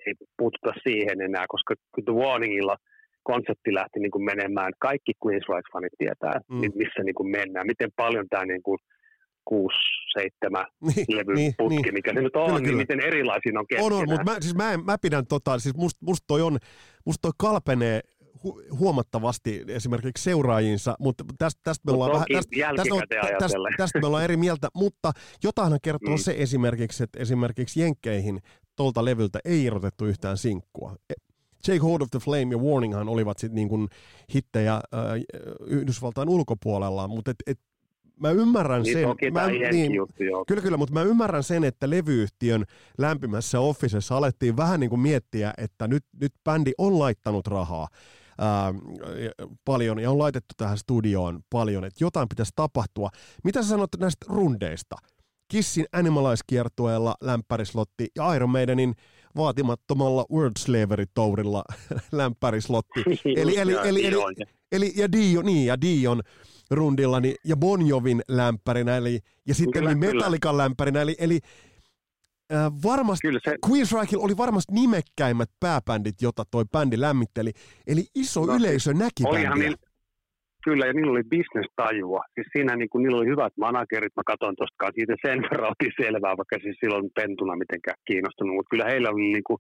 ei puututa siihen enää, koska The Warningilla – konsepti lähti niin kuin menemään. Kaikki Queen's Rights-fanit tietää, mm. missä niin kuin mennään. Miten paljon tämä niin kuin kuusi, seitsemän niin, levyputki, niin, niin. mikä se nyt on, kyllä, niin kyllä. miten erilaisia on keskenään. On, on mutta mä, siis mä, mä pidän tota, siis musta must toi on, musta toi kalpenee hu- huomattavasti esimerkiksi seuraajinsa, mutta tästä, tästä me ollaan vähän, tästä, tästä, on, tästä, tästä me ollaan eri mieltä, mutta jotainhan kertoo mm. se esimerkiksi, että esimerkiksi Jenkkeihin tuolta levyltä ei irrotettu yhtään sinkkua. Take Hold of the Flame ja Warninghan olivat sitten niin kuin hittejä äh, Yhdysvaltain ulkopuolella, mutta et, et, mä ymmärrän niin, sen. Mä, niin, juttu, joo. Kyllä, kyllä, mutta mä ymmärrän sen, että levyyhtiön lämpimässä officessa alettiin vähän niin kuin miettiä, että nyt, nyt bändi on laittanut rahaa ää, paljon ja on laitettu tähän studioon paljon, että jotain pitäisi tapahtua. Mitä sä sanot näistä rundeista? Kissin Animalize-kiertueella lämpärislotti ja Iron Maidenin vaatimattomalla World Slavery-tourilla <laughs> lämpärislotti. eli, eli, eli, eli, eli, ja Dio, niin, ja Dion rundilla niin, ja Bon Jovin lämpärinä, eli, ja sitten kyllä, Metallican kyllä. lämpärinä, eli, eli äh, varmasti kyllä se... Oli varmasti nimekkäimmät pääbändit, jota toi bändi lämmitteli, eli iso no, yleisö näki bändiä. Niin, Kyllä, ja niillä oli bisnestajua. Siis siinä niin kuin, niillä oli hyvät managerit. Mä katson tuosta siitä sen verran otin selvää, vaikka siis silloin pentuna mitenkään kiinnostunut. Mutta kyllä heillä oli niin kuin,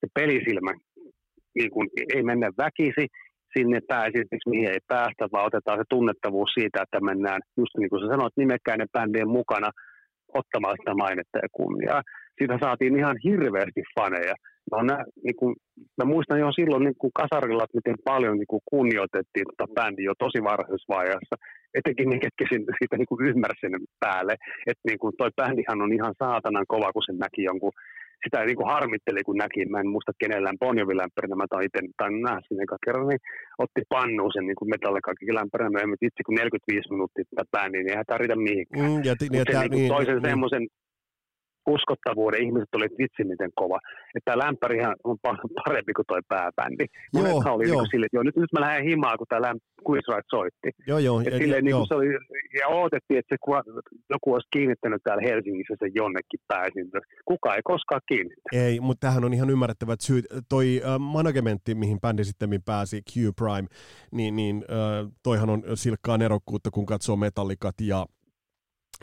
se pelisilmä, niin kuin, ei mennä väkisi sinne pääesimerkiksi, mihin ei päästä, vaan otetaan se tunnettavuus siitä, että mennään, just niin kuin sä sanoit, nimekkäinen bändien mukana ottamaan sitä mainetta ja kunniaa. Siitä saatiin ihan hirveästi faneja. No, nä, niin kuin, mä muistan jo silloin niin kuin kasarilla, että miten paljon niin kuin kunnioitettiin tota bändiä jo tosi varhaisessa vaiheessa. Etenkin ne, ketkä siitä niin kuin päälle. Että niin kuin toi bändihan on ihan saatanan kova, kun se näki jonkun sitä niin kuin harmitteli, kun näki, mä en muista kenellään Bonjovin lämpärinä, mä tain itse tain nähdä sen kerran, niin otti pannuun sen niin kuin metallikakin lämpärinä, mutta itse kun 45 minuuttia tätä niin eihän tämä riitä mihinkään. Mm, ja, t- ja, niin, niin, toisen niin, semmoisen uskottavuuden, ihmiset oli vitsi miten kova. Että tämä lämpärihän on parempi kuin toi pääbändi. Joo, Monethan oli joo. Niin sille, että joo, nyt, nyt mä lähden himaan, kun tämä Quiz Ride soitti. Joo, joo. Et ja- silleen, niin joo. kuin se oli, ja odotettiin, että se, ku- joku olisi kiinnittänyt täällä Helsingissä sen jonnekin pääsin. Kuka ei koskaan kiinnittänyt. Ei, mutta tähän on ihan ymmärrettävät syyt. Toi äh, managementti, mihin bändi sitten pääsi, Q Prime, niin, niin äh, toihan on silkkaa nerokkuutta, kun katsoo Metallicat ja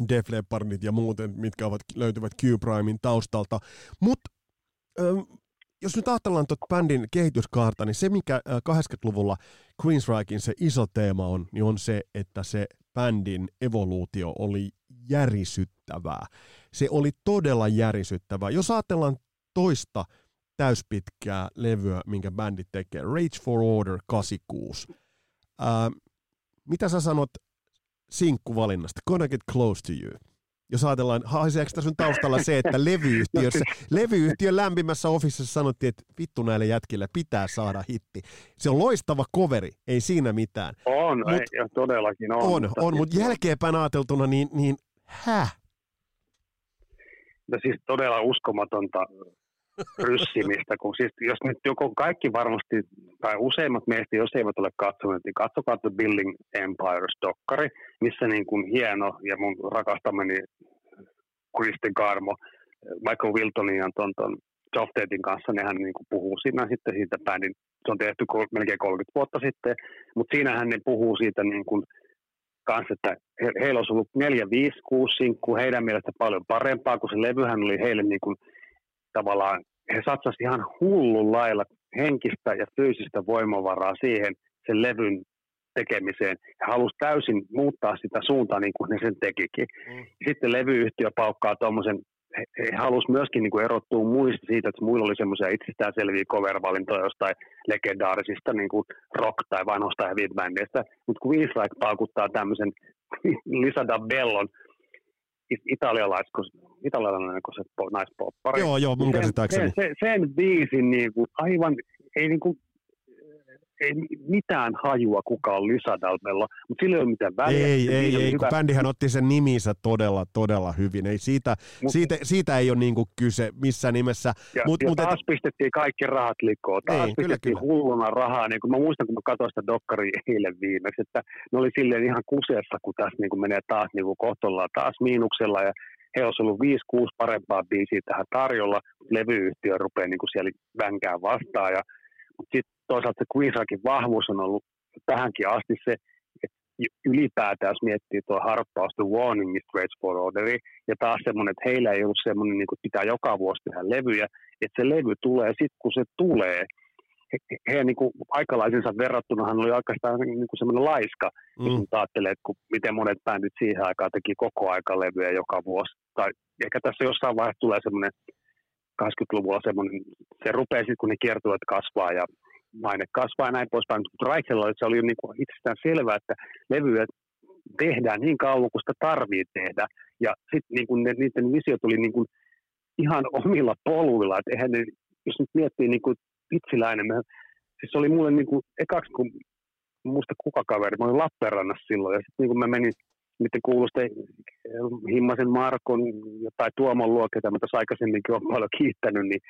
Def Leppardit ja muuten, mitkä ovat, löytyvät Q Primein taustalta. Mutta jos nyt ajatellaan tuota bändin kehityskaarta, niin se, mikä äh, 80-luvulla Queensrychein se iso teema on, niin on se, että se bändin evoluutio oli järisyttävää. Se oli todella järisyttävää. Jos ajatellaan toista täyspitkää levyä, minkä bändi tekee, Rage for Order 86. Ää, mitä sä sanot sinkkuvalinnasta? Gonna Get Close to You. Jos ajatellaan, haiseeko tässä taustalla se, että <laughs> levyyhtiössä, levyyhtiön lämpimässä officessa sanottiin, että vittu näille jätkille pitää saada hitti. Se on loistava coveri, ei siinä mitään. On, Mut- ei, todellakin on. On, on, mutta jälkeenpäin ajateltuna, niin, niin häh? Ja siis todella uskomatonta ryssimistä, kun siis jos nyt joko kaikki varmasti, tai useimmat meistä, jos eivät ole katsoneet, niin katsokaa The Building Empires-dokkari, missä niin kuin hieno ja mun rakastamani Kristen Garmo, Michael Wiltonin ja ton, ton Geoff Tatein kanssa, nehän niin kuin puhuu siinä sitten siitä bändin, se on tehty melkein 30 vuotta sitten, mutta siinähän ne puhuu siitä niin kuin kanssa, että he, heillä olisi ollut 4, 5, 6 sinkkuu, heidän mielestä paljon parempaa, kun se levyhän oli heille niin kuin, tavallaan, he satsasivat ihan hullun lailla henkistä ja fyysistä voimavaraa siihen sen levyn tekemiseen. He halusivat täysin muuttaa sitä suuntaa niin kuin ne sen tekikin. Mm. Sitten levyyhtiö paukkaa tuommoisen, he, he halusivat myöskin niin kuin erottua muista siitä, että muilla oli semmoisia itsestäänselviä cover-valintoja jostain legendaarisista niin kuin rock- tai vanhoista heavy bändeistä, mutta kun Weezlike paukuttaa tämmöisen <laughs> Lisa Bellon it- italialaisko, italialainen se po- naispoppari. Joo, joo, mun sen, käsittääkseni. sen, sen, sen biisin niin kuin, aivan, ei niin kuin, ei mitään hajua, kuka on Lisa Dalbello, mutta sillä ei ole mitään väliä. Ei, ei, oli ei, kun bändihän otti sen niminsä todella, todella hyvin. Ei siitä, Mut- siitä, siitä ei ole niinku kyse missään nimessä. Ja, Mut- ja mut taas et- pistettiin kaikki rahat likoon. Taas Niin, kyllä, pistettiin kyllä. hulluna rahaa. Niin kun mä muistan, kun mä katsoin sitä dokkaria eilen viimeksi, että ne oli silleen ihan kuseessa, kun tässä niin kun menee taas niin kohtollaan taas miinuksella. Ja he olisi ollut 5-6 parempaa biisiä tähän tarjolla. Levyyhtiö rupeaa niin kuin siellä vänkää vastaan. Ja, sitten toisaalta se Queensakin vahvuus on ollut tähänkin asti se, että ylipäätään jos miettii tuo harppaus The Warningista Rage for Orderi, ja taas semmoinen, että heillä ei ollut semmoinen, niin kuin pitää joka vuosi tehdä levyjä, että se levy tulee sitten, kun se tulee. He, he- niin kuin aikalaisensa verrattuna hän oli oikeastaan niin kuin semmoinen laiska, mm. Mm, kun ajattelee, että kun miten monet bändit siihen aikaan teki koko aika levyjä joka vuosi. Tai ehkä tässä jossain vaiheessa tulee semmoinen 80-luvulla semmoinen, se rupeaa sitten, kun ne kiertueet kasvaa ja maine kasvaa ja näin poispäin. Mutta Raichella se oli niin kuin itsestään selvää, että levyjä tehdään niin kauan kuin sitä tarvii tehdä. Ja sitten niin kuin ne, niiden visiot oli niin kuin ihan omilla poluilla. Että eihän ne, jos nyt miettii niin kuin vitsiläinen, mä, siis oli mulle niin kuin, ekaksi kun muista kuka kaveri, mä olin Lappeenrannassa silloin ja sitten niin mä menin niiden kuulusten Himmasen Markon tai Tuomon luokse, tässä aikaisemminkin olen paljon kiittänyt, niin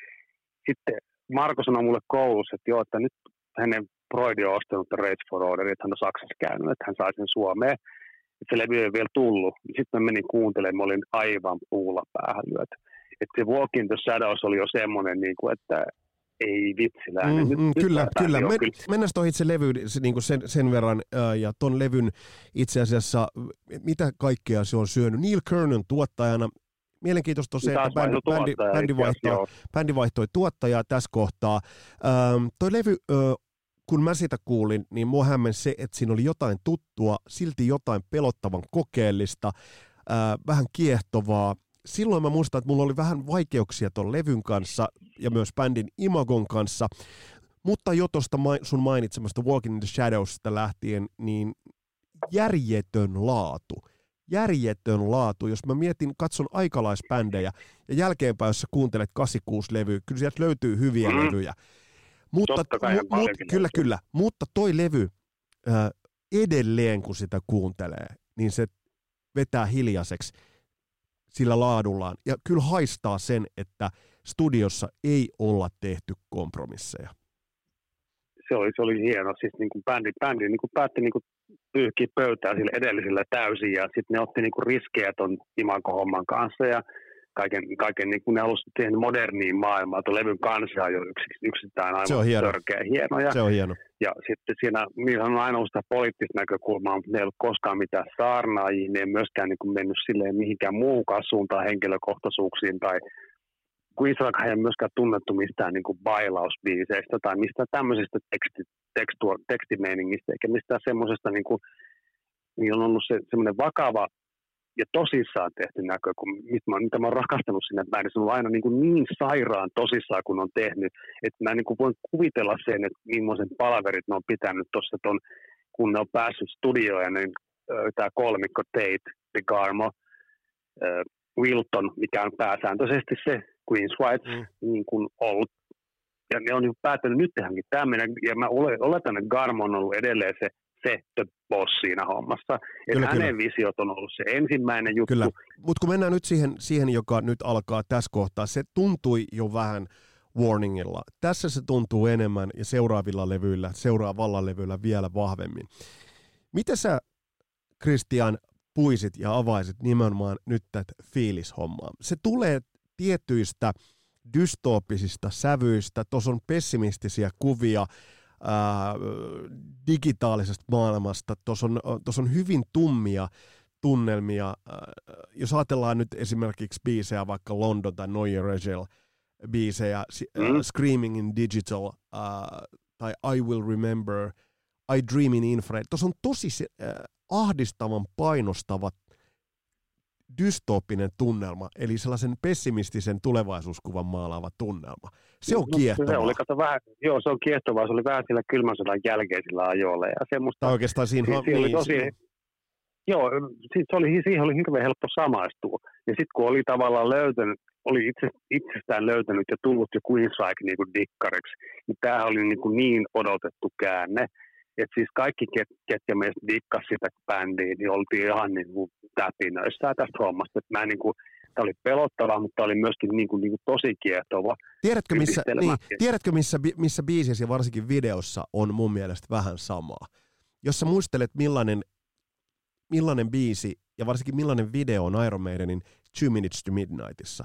sitten Marko sanoi mulle koulussa, että joo, että nyt hänen Broidi on ostanut Rage for Order, että hän on Saksassa käynyt, että hän sai sen Suomeen. Että se levy ei vielä tullut. Sitten mä menin kuuntelemaan, mä olin aivan puulla päähän lyöty. Että se Walk in the Shadows oli jo semmoinen, niin kuin, että ei vitsiläinen. mm, mm, kyllä, kyllä. Men, mennään tuohon itse levyyn niin kuin sen, sen verran, ää, ja ton levyn itse asiassa, mitä kaikkea se on syönyt. Neil Kernon tuottajana, mielenkiintoista on se, että bändi, vaihtoi bändi, bändi, joo. bändi vaihtoi tuottajaa tässä kohtaa. Ähm, toi levy, ö, kun mä sitä kuulin, niin mua hämmensi se, että siinä oli jotain tuttua, silti jotain pelottavan kokeellista, äh, vähän kiehtovaa. Silloin mä muistan, että mulla oli vähän vaikeuksia ton levyn kanssa ja myös bändin imagon kanssa, mutta jo tuosta sun mainitsemasta Walking in the Shadowsista lähtien, niin järjetön laatu. Järjetön laatu. Jos mä mietin, katson aikalaisbändejä ja jälkeenpäin, jos sä kuuntelet 86-levyä, kyllä sieltä löytyy hyviä Mm. levyjä. Mutta, mu, mut, paljonkin kyllä, kyllä. Mutta toi levy äh, edelleen, kun sitä kuuntelee, niin se vetää hiljaiseksi. sillä laadullaan. Ja kyllä haistaa sen, että studiossa ei olla tehty kompromisseja. Se oli, se oli hieno. Siis niin kuin bändi, bändi niin kuin päätti niin kuin pyyhkiä pöytää sille edellisellä täysin ja sitten ne otti niin kuin riskejä ton imanko-homman kanssa ja kaiken, kaiken niin kuin ne halusivat tehdä moderniin maailmaan. Tuo levyn kanssa on jo yks, yksittäin aivan se on hieno. törkeä hieno. Ja, se on hieno. Ja sitten siinä, niillä on aina ollut sitä poliittista näkökulmaa, mutta ne ei ollut koskaan mitään saarnaajia, ne ei myöskään niin kuin mennyt silleen mihinkään muuhunkaan suuntaan henkilökohtaisuuksiin tai kun Israel ei myöskään tunnettu mistään niin kuin bailausbiiseistä tai mistään tämmöisestä teksti, tekstua, tekstimeiningistä, eikä mistään semmoisesta, niin kuin, niin on ollut se, semmoinen vakava ja tosissaan tehty näkö, kun, mitä, mä, mitä mä oon rakastanut sinne bändissä, se on aina niin, kuin niin sairaan tosissaan, kun on tehnyt, että mä niin kuin voin kuvitella sen, että millaisen palaverit ne on pitänyt tuossa kun ne on päässyt studioon ja niin, tämä kolmikko Tate, DeGarmo, äh, Wilton, mikä on pääsääntöisesti se Queen's White mm. niin kuin ollut. Ja ne on niin päättänyt nyt tehdäänkin tämmöinen, ja mä oletan, että Garmo on ollut edelleen se, se the boss siinä hommassa. Että kyllä, hänen kyllä. visiot on ollut se ensimmäinen juttu. Kyllä, mutta kun mennään nyt siihen, siihen, joka nyt alkaa tässä kohtaa, se tuntui jo vähän warningilla. Tässä se tuntuu enemmän ja seuraavilla levyillä, seuraavalla levyillä vielä vahvemmin. Mitä sä, Christian, puisit ja avaisit nimenomaan nyt tätä fiilishommaa? Se tulee tietyistä dystooppisista sävyistä, tuossa on pessimistisiä kuvia ää, digitaalisesta maailmasta, tuossa on, on hyvin tummia tunnelmia. Jos ajatellaan nyt esimerkiksi biisejä, vaikka London tai Neue Regel biisejä, mm. Screaming in Digital uh, tai I Will Remember, I Dream in Infrared, tuossa on tosi uh, ahdistavan painostavat dystooppinen tunnelma, eli sellaisen pessimistisen tulevaisuuskuvan maalaava tunnelma. Se on no, kiehtovaa. Se oli, kato, vähän, joo, se on kiehtovaa. Se oli vähän sillä kylmän sodan jälkeisillä ajoilla. Ja semmoista, tai oikeastaan siinä... Si- niin, oli tosi, niin. Joo, siis oli, siihen oli hirveän helppo samaistua. Ja sitten kun oli tavallaan löytänyt, oli itse, itsestään löytänyt ja tullut jo Queensryche niin kuin dikkariksi, niin tämä oli niin, kuin niin odotettu käänne. Että siis kaikki, ket, ketkä meistä dikkas sitä bändiä, niin oltiin ihan niin kuin täpinöissä tästä hommasta. Että mä niin kuin, tämä oli pelottava, mutta oli myöskin niin kuin, niin kuin tosi kiehtova. Tiedätkö, missä, niin, tiedätkö missä, missä biisissä ja varsinkin videossa on mun mielestä vähän samaa? Jos sä muistelet, millainen, millainen biisi ja varsinkin millainen video on Iron Maidenin Two Minutes to Midnightissa,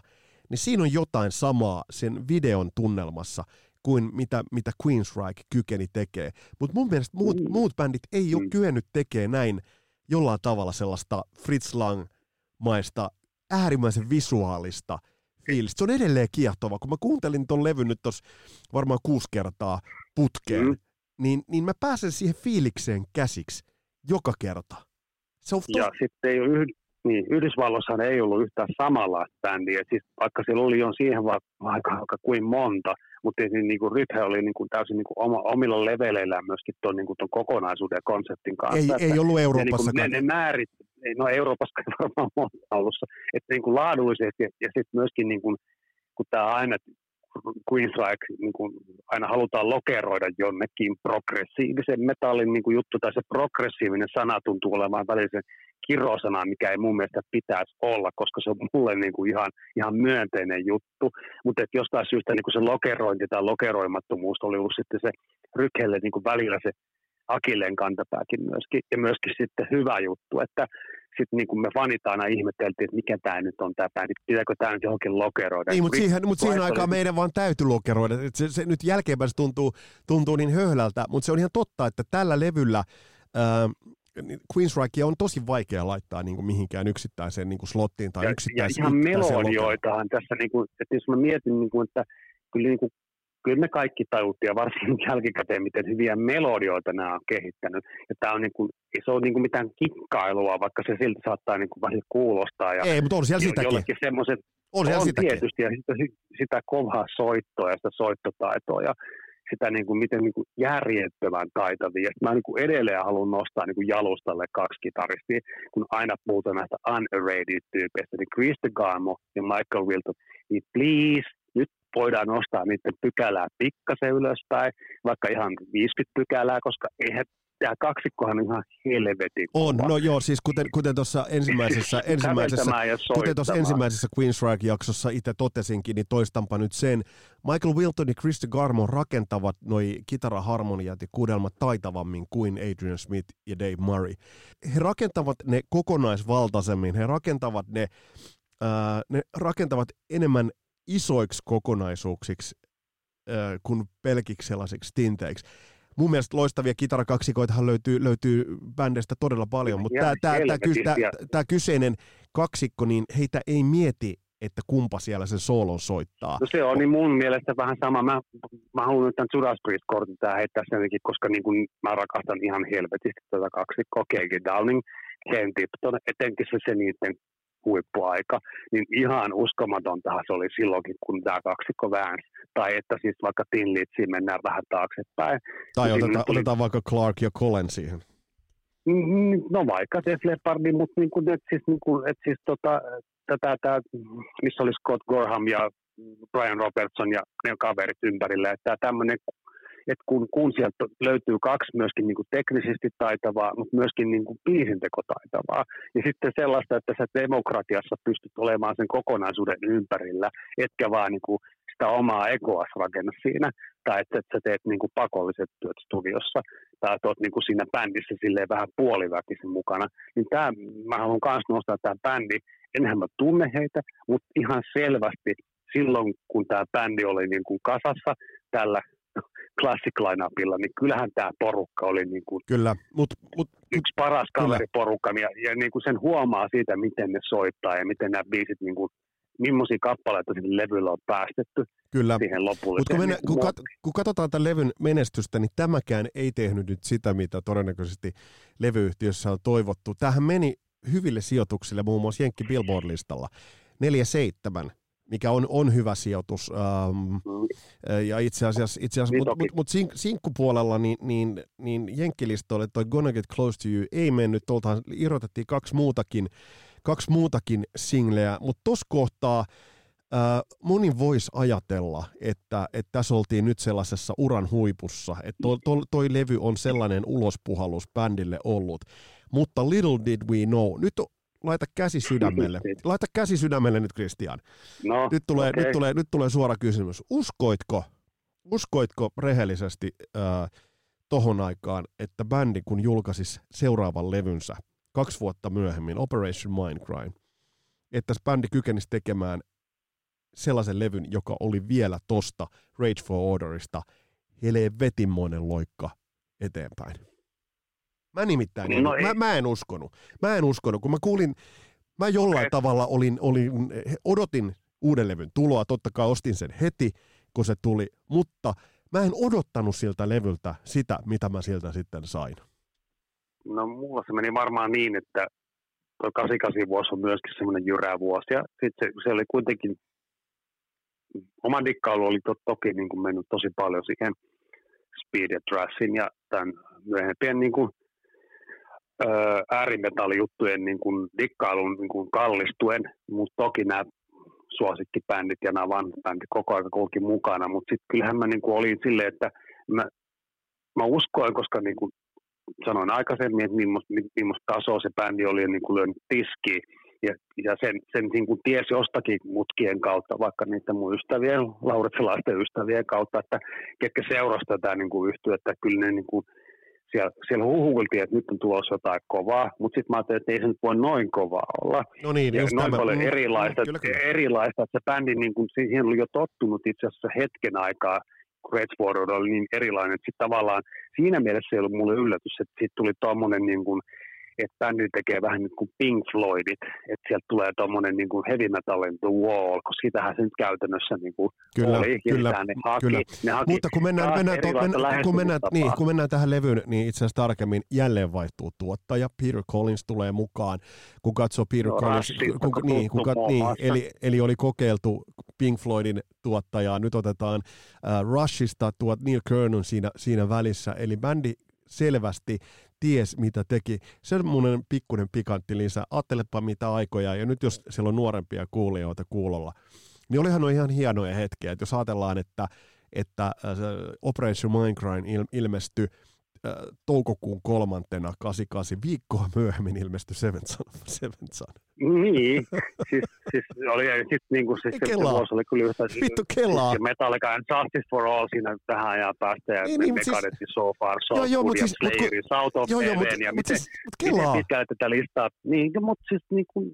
niin siinä on jotain samaa sen videon tunnelmassa kuin mitä, mitä Queensryche kykeni tekee. Mutta mun mielestä muut, mm. muut bändit ei ole mm. kyennyt tekemään näin jollain tavalla sellaista Fritz Lang-maista äärimmäisen visuaalista fiilistä. Se on edelleen kiehtova. Kun mä kuuntelin ton levyn nyt tuossa varmaan kuusi kertaa putkeen, mm. niin, niin mä pääsen siihen fiilikseen käsiksi joka kerta. Se on to- ja sitten ei ole yh- niin, Yhdysvalloissa ei ollut yhtään samanlaista bändiä. Siis, vaikka siellä oli jo siihen vaikka aika kuin monta, mutta niin, niin kuin Rythe oli niin kuin täysin niin kuin oma, omilla leveleillään myöskin tuon, niin kuin kokonaisuuden ja konseptin kanssa. Ei, ei ollut Euroopassa. Ne, niin ne, ne määrit, no Euroopassa varmaan monta ollut, että niin kuin laadullisesti ja, ja sitten myöskin niin kuin, kun tämä aina Queensryche niin kuin aina halutaan lokeroida jonnekin progressiivisen metallin niin kuin juttu, tai se progressiivinen sana tuntuu olemaan välillä kirosana, mikä ei mun mielestä pitäisi olla, koska se on mulle niin kuin ihan, ihan myönteinen juttu. Mutta jostain syystä niin kuin se lokerointi tai lokeroimattomuus oli ollut sitten se rykhelle niin kuin välillä se akilleen kantapääkin myöskin, ja myöskin sitten hyvä juttu, että sitten niin kuin me fanit aina ihmetteltiin, että mikä tämä nyt on tämä bändi, pitääkö tämä nyt johonkin lokeroida. Ei, mutta siihen, mutta siihen aikaan meidän vaan täytyy lokeroida. Se, se, nyt jälkeenpäin se tuntuu, tuntuu niin höhlältä, mutta se on ihan totta, että tällä levyllä ää, niin Queensryche on tosi vaikea laittaa niin kuin mihinkään yksittäiseen niin kuin slottiin tai yksittäiseen Ja ihan melodioitahan tässä, niin kuin, että jos mä mietin, niin kuin, että kyllä, niin kuin, kyllä me kaikki tajuttiin, ja varsinkin <laughs> jälkikäteen, miten hyviä melodioita nämä on kehittänyt. Ja tämä on niin kuin, ei se ole niin kuin mitään kikkailua, vaikka se silti saattaa niin kuin vähän kuulostaa. Ja ei, mutta on siellä sitäkin. Jollekin semmoiset, on, on sitäkin. tietysti, ja sitä, sitä kovaa soittoa ja sitä soittotaitoa. Ja sitä niin kuin, miten niin kuin järjettömän taitavia. Mä niin kuin edelleen haluan nostaa niin kuin jalustalle kaksi kitaristia, kun aina puhutaan näistä underrated-tyypeistä, niin Chris DeGarmo ja Michael Wilton, niin please, voidaan nostaa niiden pykälää pikkasen ylöspäin, vaikka ihan 50 pykälää, koska eihän tämä kaksikkohan on ihan helvetin On, no joo, siis kuten, kuten tuossa ensimmäisessä, <laughs> ensimmäisessä, kuten tuossa ensimmäisessä Queensrÿche-jaksossa itse totesinkin, niin toistanpa nyt sen. Michael Wilton ja Chris Garmon rakentavat noi kitaraharmoniat ja kuudelmat taitavammin kuin Adrian Smith ja Dave Murray. He rakentavat ne kokonaisvaltaisemmin, he rakentavat ne, ää, ne rakentavat enemmän isoiksi kokonaisuuksiksi kuin pelkiksi sellaisiksi tinteiksi mun mielestä loistavia kitarakaksikoitahan löytyy, löytyy bändeistä todella paljon, mutta tämä, tämä, tämä, tämä, tämä kyseinen kaksikko, niin heitä ei mieti, että kumpa siellä sen soolon soittaa. No se on niin mun mielestä vähän sama. Mä, mä haluan nyt tämän Judas Priest-kortin tähän heittää senkin, koska niin kun mä rakastan ihan helvetisti tätä kaksikkoa. K.G. Downing, Ken Tipton, etenkin se, se niiden huippuaika, niin ihan uskomatontahan se oli silloinkin, kun tämä kaksikko väänsi. Tai että siis vaikka Tinlitsiin mennään vähän taaksepäin. Tai niin otetaan, tuli... otetaan vaikka Clark ja Colin siihen. Mm, no vaikka Def Leppard, mutta niin kuin, että siis, niin kuin, että siis tota, tätä, tätä, missä oli Scott Gorham ja Brian Robertson ja ne kaverit ympärillä, että tämmöinen että kun, kun sieltä löytyy kaksi myöskin niin kuin teknisesti taitavaa, mutta myöskin niin kuin biisintekotaitavaa, ja sitten sellaista, että sä demokratiassa pystyt olemaan sen kokonaisuuden ympärillä, etkä vaan niin kuin sitä omaa egoa rakenna siinä, tai että, sä teet niin kuin pakolliset työt studiossa, tai että oot niin kuin siinä bändissä silleen vähän puoliväkisen mukana, niin tämä, mä haluan myös nostaa tämä bändi, enhän mä tunne heitä, mutta ihan selvästi silloin, kun tämä bändi oli niin kuin kasassa tällä classic lineupilla, niin kyllähän tämä porukka oli niin kuin kyllä, mut, mut, yksi paras kaveriporukka, ja, ja niin kuin sen huomaa siitä, miten ne soittaa ja miten nämä biisit, niin kuin, millaisia kappaleita sille levyllä on päästetty Kyllä. siihen lopulle. Mutta kun, kun, kat, kun katsotaan tämän levyn menestystä, niin tämäkään ei tehnyt nyt sitä, mitä todennäköisesti levyyhtiössä on toivottu. Tähän meni hyville sijoituksille muun muassa Jenkki Billboard-listalla. 4-7 mikä on, on hyvä sijoitus. Ähm, mm. Ja itse asiassa, itse asiassa niin mutta mut, mut sink, sinkkupuolella niin, niin, niin jenkkilistoille toi Gonna Get Close to You ei mennyt, tuolta irrotettiin kaksi muutakin, kaksi muutakin singleä, mutta tuossa kohtaa äh, moni voisi ajatella, että, että tässä oltiin nyt sellaisessa uran huipussa, että to, to, toi levy on sellainen ulospuhallus bändille ollut, mutta little did we know, nyt laita käsi sydämelle. <laughs> Laita käsi sydämelle nyt, Kristian. No, nyt, tulee, okay. nyt, tulee, nyt tulee suora kysymys. Uskoitko, uskoitko rehellisesti äh, tohon aikaan, että bändi kun julkaisi seuraavan levynsä kaksi vuotta myöhemmin, Operation Mindcrime, että bändi kykenisi tekemään sellaisen levyn, joka oli vielä tosta Rage for Orderista helvetinmoinen loikka eteenpäin. Mä nimittäin, no mä, mä en uskonut. Mä en uskonut, kun mä kuulin, mä jollain Et. tavalla olin, olin, odotin uuden levyn tuloa, totta kai ostin sen heti, kun se tuli, mutta mä en odottanut siltä levyltä sitä, mitä mä siltä sitten sain. No mulla se meni varmaan niin, että tuo 88 vuosi on myöskin semmoinen jyrää vuosi, ja sitten se, se oli kuitenkin, oma dikkailu oli to, toki niin kuin mennyt tosi paljon siihen Speed ja Trashin ja tämän myöhempien niin kuin äärimetallijuttujen niin kuin dikkailun niin kuin kallistuen, mutta toki nämä suosikkibändit ja nämä vanhat bändit koko ajan kulki mukana, mutta sitten kyllähän mä niin kuin olin silleen, että mä, mä uskoin, koska niin kuin sanoin aikaisemmin, että millaista tasoa se bändi oli niin kuin lyönyt tiskiin, ja, ja sen, sen niin kuin tiesi jostakin mutkien kautta, vaikka niiden mun ystävien, lauritsalaisten ystävien kautta, että ketkä seurasivat tätä niin kuin yhtyä, että kyllä ne niin kuin, siellä, siellä huhuiltiin, että nyt on tulossa jotain kovaa, mutta sitten mä ajattelin, että ei se nyt voi noin kovaa olla. No niin, ja just noin tämä. paljon mm, erilaista, kyllä, kyllä. erilaista, että se bändi, niin kuin, siihen oli jo tottunut itse asiassa hetken aikaa, kun Rage oli niin erilainen, että sitten tavallaan siinä mielessä ei ollut mulle yllätys, että sitten tuli tuommoinen niin kuin, että bändi tekee vähän niin kuin Pink Floydit, että sieltä tulee tuommoinen niin kuin heavy metal in the wall, koska sitähän se nyt käytännössä niin kuin kyllä, oli, kyllä, ne haki, kyllä. Ne haki Mutta kun mennään, mennään, to, mennään, kun, mennään, niin, kun mennään tähän levyyn, niin itse asiassa tarkemmin jälleen vaihtuu tuottaja, Peter Collins tulee mukaan, kun katsoo Peter no, Collins, kun, kun, niin, kun, kat, niin, eli, eli oli kokeiltu Pink Floydin tuottajaa, nyt otetaan äh, Rushista tuot Neil Kernon siinä, siinä välissä, eli bändi selvästi ties mitä teki. Semmoinen pikkuinen pikantti lisä. Ajattelepa mitä aikoja, ja nyt jos siellä on nuorempia kuulijoita kuulolla, niin olihan no ihan hienoja hetkiä, että jos ajatellaan, että, että Operation Mindcrime ilmestyi äh, toukokuun kolmantena 88 viikkoa myöhemmin ilmestyi Seventh Son. <laughs> Seventh Son. Niin, siis, siis oli sitten niin kuin siis se, vuosi oli kyllä yhtä. Vittu kelaa. Siis Metallica and Justice for All siinä tähän ajan päästä ja Niin, niin, siis- So Far, So Joo, joo, siis- mut kun- Slayer, South of Joo, joo, Heaven ja miten, siis, miten pitkälle tätä listaa. Niin, mutta siis niin kuin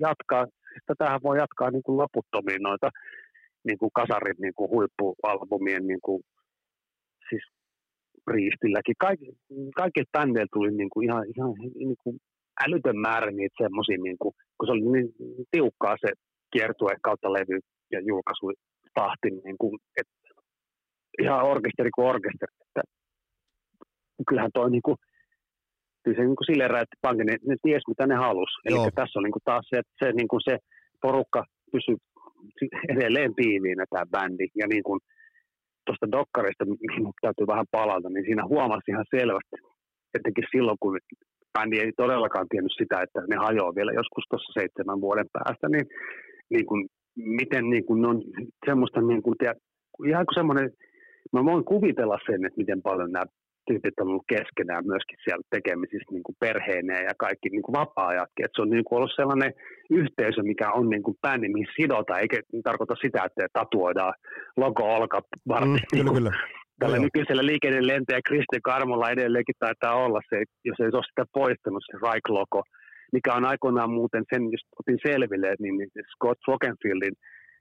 jatkaa, siis tätähän voi jatkaa niin kuin loputtomiin noita niin kuin kasarit niin kuin huippualbumien niin kuin, siis riistilläkin. Kaik, kaikilta bändeiltä tuli niin kuin ihan, ihan niin kuin älytön määrä niitä semmoisia, niin kuin, kun se oli niin tiukkaa se kiertue kautta levy ja julkaisu tahti, niin kuin, että ihan orkesteri kuin orkesteri. Että kyllähän toi niin kuin, kyllä se niin kuin silleen räjähti pankin, ne, ne ties mitä ne halus. Eli tässä on niin kuin taas se, että se, niin kuin se porukka pysyy edelleen tiiviinä tämä bändi. Ja niin kuin tuosta dokkarista, mihin täytyy vähän palata, niin siinä huomasi ihan selvästi, etenkin silloin, kun bändi ei todellakaan tiennyt sitä, että ne hajoaa vielä joskus tuossa seitsemän vuoden päästä, niin, niin kuin, miten niin kuin, ne on semmoista, niin kuin, tiedä, ihan kuin semmoinen, mä voin kuvitella sen, että miten paljon nämä tyypit on ollut keskenään myöskin siellä tekemisissä niin kuin perheineen ja kaikki niin kuin vapaa-ajatkin. Et se on niin kuin ollut sellainen yhteisö, mikä on niin kuin bändi, mihin sidotaan, eikä tarkoita sitä, että tatuoidaan logo olka Mm, kyllä, kyllä. Tällä nykyisellä liikennelentäjä Kristi Karmolla edelleenkin taitaa olla se, jos ei se ole sitä poistanut, se Rike-logo, mikä on aikoinaan muuten sen, jos otin selville, niin niin Scott Rockenfieldin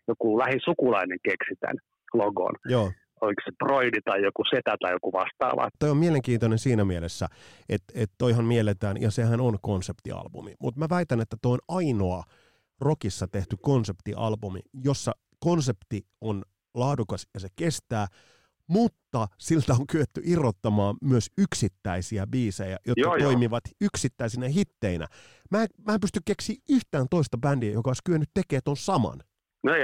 joku lähisukulainen keksi tämän logon. Joo. Oliko se Broidi tai joku setä tai joku vastaava. Toi on mielenkiintoinen siinä mielessä, että et toihan mielletään, ja sehän on konseptialbumi. Mutta mä väitän, että toi on ainoa rockissa tehty konseptialbumi, jossa konsepti on laadukas ja se kestää, mutta siltä on kyetty irrottamaan myös yksittäisiä biisejä, jotka Joo, joo. toimivat yksittäisinä hitteinä. Mä, en- mä en pysty keksiä yhtään toista bändiä, joka olisi kyennyt tekemään ton saman. No ei,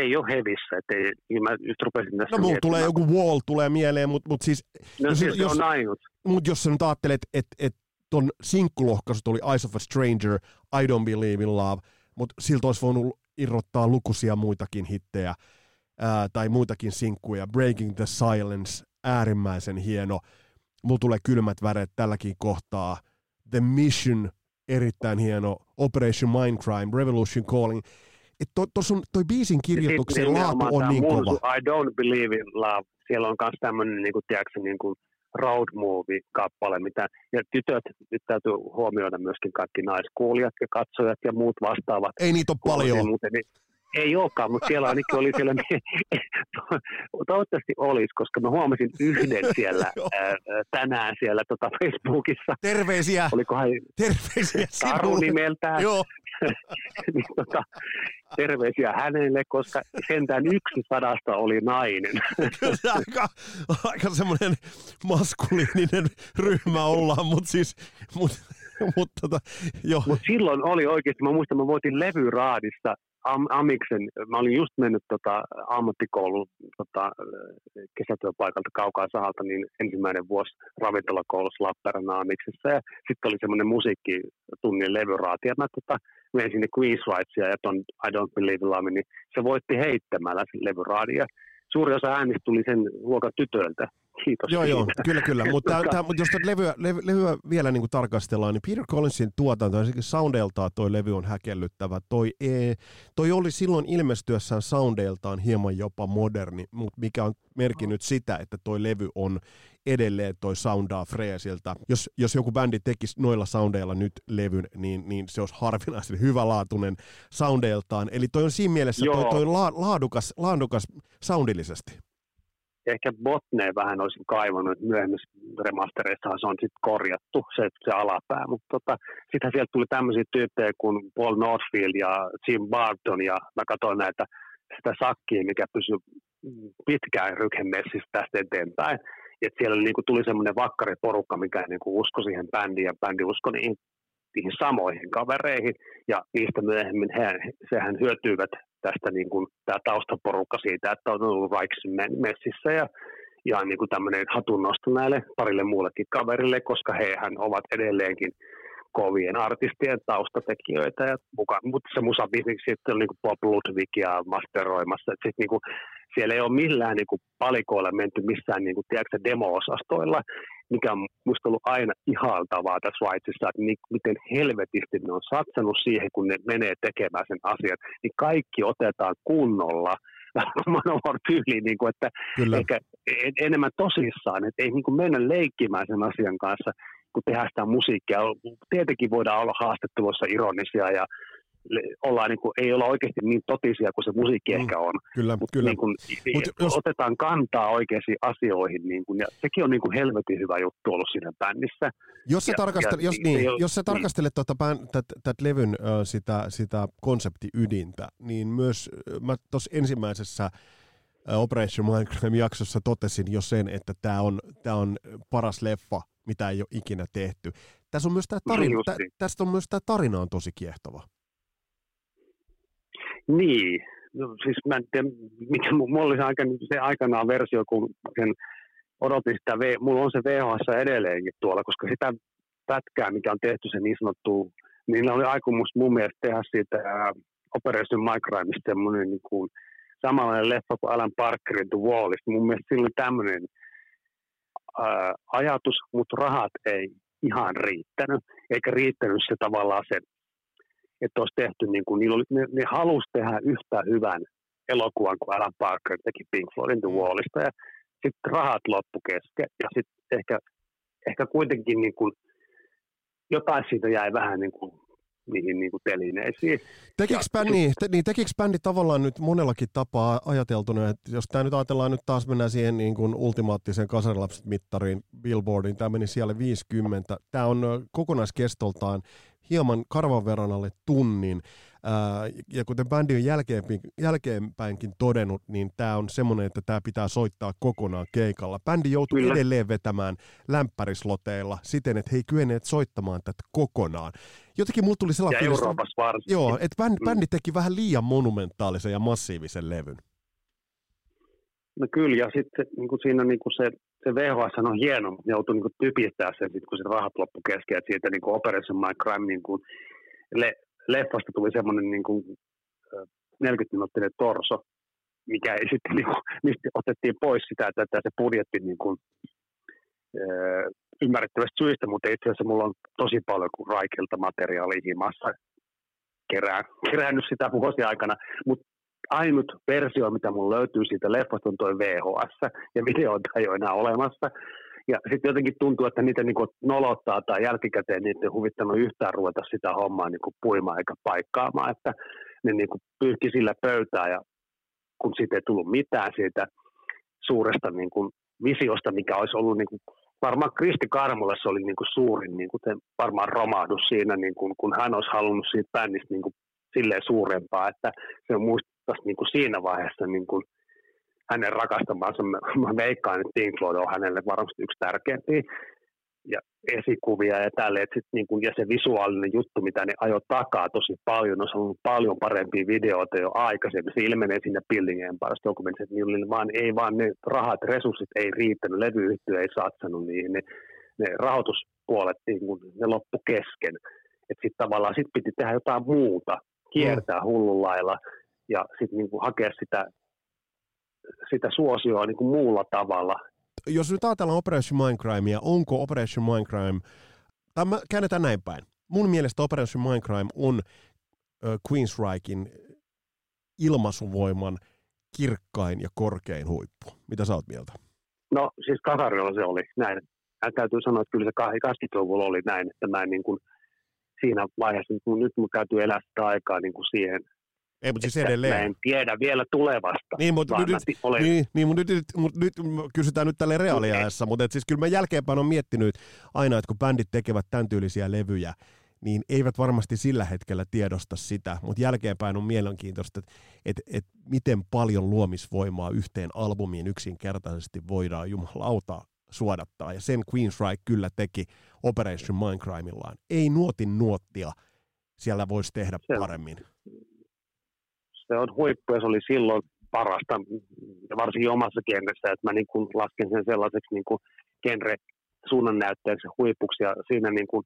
ei, ole hevissä, että ei, niin mä just rupesin tässä No mulla miettimään. tulee joku Wall tulee mieleen, mutta mut siis No jos- siis jos- on ainut. Mutta jos sä nyt ajattelet, että et ton sinkkulohkaisu tuli Eyes of a Stranger, I Don't Believe in Love, mutta siltä olisi voinut irrottaa lukuisia muitakin hittejä ää, tai muitakin sinkkuja. Breaking the Silence, äärimmäisen hieno. Mulla tulee kylmät väreet tälläkin kohtaa. The Mission, erittäin hieno. Operation Mindcrime, Revolution Calling. Et to, tos on, toi biisin kirjoituksen Sitten laatu on niin kova. I don't believe in love. Siellä on myös tämmöinen, niin kuin, tiedätkö, niin kuin road movie-kappale, mitä, ja tytöt, nyt täytyy huomioida myöskin kaikki naiskuulijat ja katsojat ja muut vastaavat. Ei niitä ole paljon. Muuten, niin, ei olekaan, mutta siellä ainakin oli siellä, <laughs> toivottavasti olisi, koska mä huomasin yhden <laughs> siellä ää, tänään siellä tota Facebookissa. Terveisiä, Olikohan terveisiä Taru sinulle. nimeltään, Joo, <laughs> niin tota, terveisiä hänelle, koska sentään yksi sadasta oli nainen. kyllä aika, aika semmoinen maskuliininen ryhmä ollaan, mutta siis, mut, mut tota, joo, Mutta silloin oli oikeasti, mä muistan, mä voitin levyraadista Am- Amiksen, mä olin just mennyt tota, ammattikoulun tota, kesätyöpaikalta kaukaa sahalta, niin ensimmäinen vuosi ravintolakoulussa Lappeenrannan Amiksessa, ja sitten oli semmoinen musiikkitunnin levyraati, ja mä tota, menin sinne Queen's Rightsia ja ton I Don't Believe Love, niin se voitti heittämällä sen levyraadin, ja suuri osa äänistä tuli sen luokan tytöiltä. Kiitos joo, joo, kyllä, kyllä. Mutta tää, mut jos tätä levyä, levy, levyä vielä niin kuin tarkastellaan, niin Peter Collinsin tuotanto, ensinnäkin soundeiltaan toi levy on häkellyttävä. Toi, e, toi oli silloin ilmestyessään soundeiltaan hieman jopa moderni, mutta mikä on merkinnyt sitä, että toi levy on edelleen toi soundaa freesiltä. Jos, jos joku bändi tekisi noilla soundeilla nyt levyn, niin, niin se olisi harvinaisen hyvälaatuinen soundeiltaan. Eli toi on siinä mielessä toi, toi la, laadukas, laadukas soundillisesti. Ehkä botneen vähän olisin kaivannut, että myöhemmissä remastereissahan se on sitten korjattu, se, se alapää, mutta tota, sittenhän sieltä tuli tämmöisiä tyyppejä kuin Paul Northfield ja Jim Barton, ja mä katsoin näitä sitä sakkia, mikä pysyi pitkään rykhenmessissä tästä eteenpäin. Et siellä niinku tuli semmoinen vakkariporukka, mikä niinku uskoi siihen bändiin, ja bändi uskoi niihin, niihin samoihin kavereihin, ja niistä myöhemmin he, sehän hyötyivät tästä niin kuin, tämä taustaporukka siitä, että on ollut Raiksin messissä ja ihan niin kuin tämmöinen hatunnosto näille parille muullekin kaverille, koska hehän ovat edelleenkin kovien artistien taustatekijöitä. Ja muka, mutta se musabisneksi sitten on niin kuin Bob Ludwig ja masteroimassa. Et sit niin kuin, siellä ei ole millään niin kuin palikoilla menty missään niin kuin, tiedätkö, demo-osastoilla. Mikä on musta ollut aina ihaltavaa tässä Whitesissa, että niin, miten helvetisti ne on satsannut siihen, kun ne menee tekemään sen asian, niin kaikki otetaan kunnolla <laughs> Manowar tyyliin, niin kuin, että Kyllä. Eikä, enemmän tosissaan, että ei niin kuin mennä leikkimään sen asian kanssa, kun tehdään sitä musiikkia. Tietenkin voidaan olla haastattelussa ironisia ja ollaan, niin kuin, ei olla oikeasti niin totisia kuin se musiikki mm, ehkä on. Kyllä, Mut kyllä. Niin kuin, Mut jos... Otetaan kantaa oikeisiin asioihin, niin kuin, ja sekin on niin kuin helvetin hyvä juttu ollut siinä bändissä. Jos sä, ja, tarkastel, ja, jos, niin, ole, jos sä niin. tarkastelet tuota, tätä levyn sitä, sitä konseptiydintä, niin myös mä tuossa ensimmäisessä Operation Minecraft-jaksossa totesin jo sen, että tämä on, tää on paras leffa, mitä ei ole ikinä tehty. Tässä on myös tämä tarina, no, tä, tästä on myös tämä tarina on tosi kiehtova. Niin, no, siis mä en tiedä, mikä mulla oli se, se aikanaan versio, kun sen odotin sitä, mulla on se VHS edelleenkin tuolla, koska sitä pätkää, mikä on tehty se niin sanottu, niin oli aikomus mun mielestä tehdä siitä Operation Minecraftista semmoinen niin kuin, samanlainen leffa kuin Alan Parkerin The Wallista. Mun mielestä sillä oli tämmöinen ää, ajatus, mutta rahat ei ihan riittänyt, eikä riittänyt se tavallaan se että olisi tehty, niin kuin, niillä oli, ne, ne halusi tehdä yhtä hyvän elokuvan kuin Alan Parker teki Pink Floydin The Wallista, ja sitten rahat loppu kesken, ja sitten ehkä, ehkä kuitenkin niin kuin, jotain siitä jäi vähän niin kuin niihin niin kuin telineisiin. Tekikö bändi, niin, te, niin, tekikö bändi tavallaan nyt monellakin tapaa ajateltuna, että jos tämä nyt ajatellaan nyt taas mennään siihen niin kuin ultimaattiseen kasarilapset-mittariin, Billboardiin, tämä meni siellä 50, tämä on kokonaiskestoltaan hieman karvan verran alle tunnin. Ja kuten bändi on jälkeenpäin, jälkeenpäinkin todennut, niin tämä on semmoinen, että tämä pitää soittaa kokonaan keikalla. Bändi joutuu Kyllä. edelleen vetämään lämpärisloteilla siten, että he ei kyenneet soittamaan tätä kokonaan. Jotenkin mulla tuli sellainen fiilis, Euroopassa varsinkin. Joo, että bändi, mm. bändi teki vähän liian monumentaalisen ja massiivisen levyn. No kyllä, ja sitten niin kuin siinä niin kuin se, se VHS on hieno, mutta joutui niin typistää sen, sit, kun se rahat loppu kesken, että siitä niin kuin Operation My Crime niin kuin, le, leffasta tuli semmoinen niin kuin, 40-minuuttinen torso, mikä ei sitten, niin kuin, mistä otettiin pois sitä, että, että se budjetti niin kuin, ymmärrettävästä syistä, mutta itse asiassa mulla on tosi paljon kuin Raikelta materiaalia himassa kerään, kerännyt sitä vuosia aikana, mutta ainut versio, mitä mun löytyy siitä leffasta, on toi VHS, ja videoita ei ole enää olemassa. Ja sitten jotenkin tuntuu, että niitä niinku nolottaa tai jälkikäteen niitä ei huvittanut yhtään ruveta sitä hommaa niinku puimaan eikä paikkaamaan, että ne niinku pyyhki sillä pöytää ja kun siitä ei tullut mitään siitä suuresta niinku visiosta, mikä olisi ollut niinku varmaan Kristi Karmolle se oli niinku suurin niinku varmaan romahdus siinä, niinku, kun hän olisi halunnut siitä bändistä niinku silleen suurempaa, että se on muist, muistaisi niin kuin siinä vaiheessa niin kuin hänen rakastamansa. <laughs> Mä veikkaan, että Pink Floyd on hänelle varmasti yksi tärkeimpiä ja esikuvia ja tälle, että sit niin kuin, ja se visuaalinen juttu, mitä ne ajoi takaa tosi paljon, on ollut paljon parempia videoita jo aikaisemmin. Se ilmenee siinä Building Empires dokumentissa, että niillä vaan, ei vaan ne rahat, resurssit ei riittänyt, levyyhtiö ei satsannut niihin, ne, ne rahoituspuolet, niin kuin, ne loppu kesken. Että sitten tavallaan sit piti tehdä jotain muuta, kiertää mm. hullun lailla ja sitten niin hakea sitä, sitä suosioa niin kuin muulla tavalla. Jos nyt ajatellaan Operation Mindcrimea, onko Operation Mindcrime, tai mä käännetään näin päin. Mun mielestä Operation Mindcrime on äh, Queensrykin ilmaisuvoiman kirkkain ja korkein huippu. Mitä sä oot mieltä? No siis kasarilla se oli näin. Hän täytyy sanoa, että kyllä se 80-luvulla oli näin, että mä niin kuin siinä vaiheessa, kun nyt mun täytyy elää sitä aikaa niin kuin siihen ei, mutta siis edelleen. Mä en tiedä vielä tulevasta. Niin, mutta nyt, olen... niin, niin, mutta nyt, mutta nyt kysytään nyt tälle reaaliajassa, mutta et siis kyllä mä jälkeenpäin on miettinyt aina, että kun bändit tekevät tämän tyylisiä levyjä, niin eivät varmasti sillä hetkellä tiedosta sitä, mutta jälkeenpäin on mielenkiintoista, että, että, että miten paljon luomisvoimaa yhteen albumiin yksinkertaisesti voidaan jumalauta suodattaa, ja sen Queensryche kyllä teki Operation Mindcrimeillaan. Ei nuotin nuottia siellä voisi tehdä paremmin se on huippu ja se oli silloin parasta, varsinkin omassa genressä, että mä niin kuin lasken sen sellaiseksi niin kuin genre suunnannäyttäjäksi huipuksi ja siinä niin kuin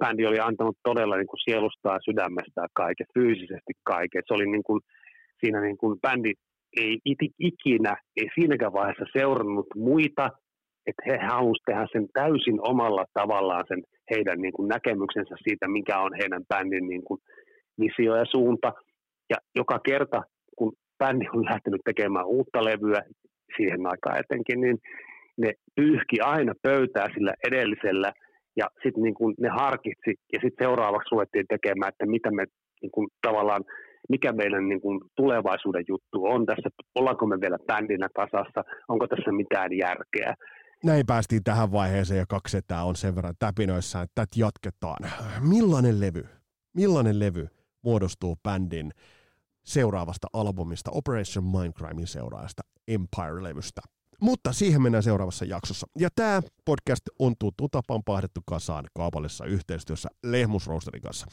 bändi oli antanut todella niin kuin sielustaa ja sydämestään kaiken, fyysisesti kaiken. Se oli niin kuin, siinä niin kuin bändi ei ikinä, ei siinäkään vaiheessa seurannut muita että he halusivat tehdä sen täysin omalla tavallaan sen heidän niin kuin näkemyksensä siitä, mikä on heidän bändin niin kuin visio ja suunta. Ja joka kerta, kun bändi on lähtenyt tekemään uutta levyä, siihen aikaan etenkin, niin ne pyyhki aina pöytää sillä edellisellä ja sitten niin kuin ne harkitsi ja sitten seuraavaksi ruvettiin tekemään, että mitä me niin kuin tavallaan, mikä meidän niin kuin tulevaisuuden juttu on tässä, ollaanko me vielä bändinä kasassa, onko tässä mitään järkeä. Näin päästiin tähän vaiheeseen ja kaksi setää on sen verran täpinöissä, että tätä jatketaan. Millainen levy, millainen levy muodostuu bändin seuraavasta albumista Operation Mindcrimein seuraajasta Empire-levystä? Mutta siihen mennään seuraavassa jaksossa. Ja tämä podcast on tuttu tapaan pahdettu kasaan kaupallisessa yhteistyössä Lehmus Roasterin kanssa.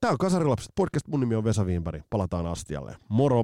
Tämä on Kasarilapset podcast. Mun nimi on Vesa Wienberg. Palataan astialle. Moro!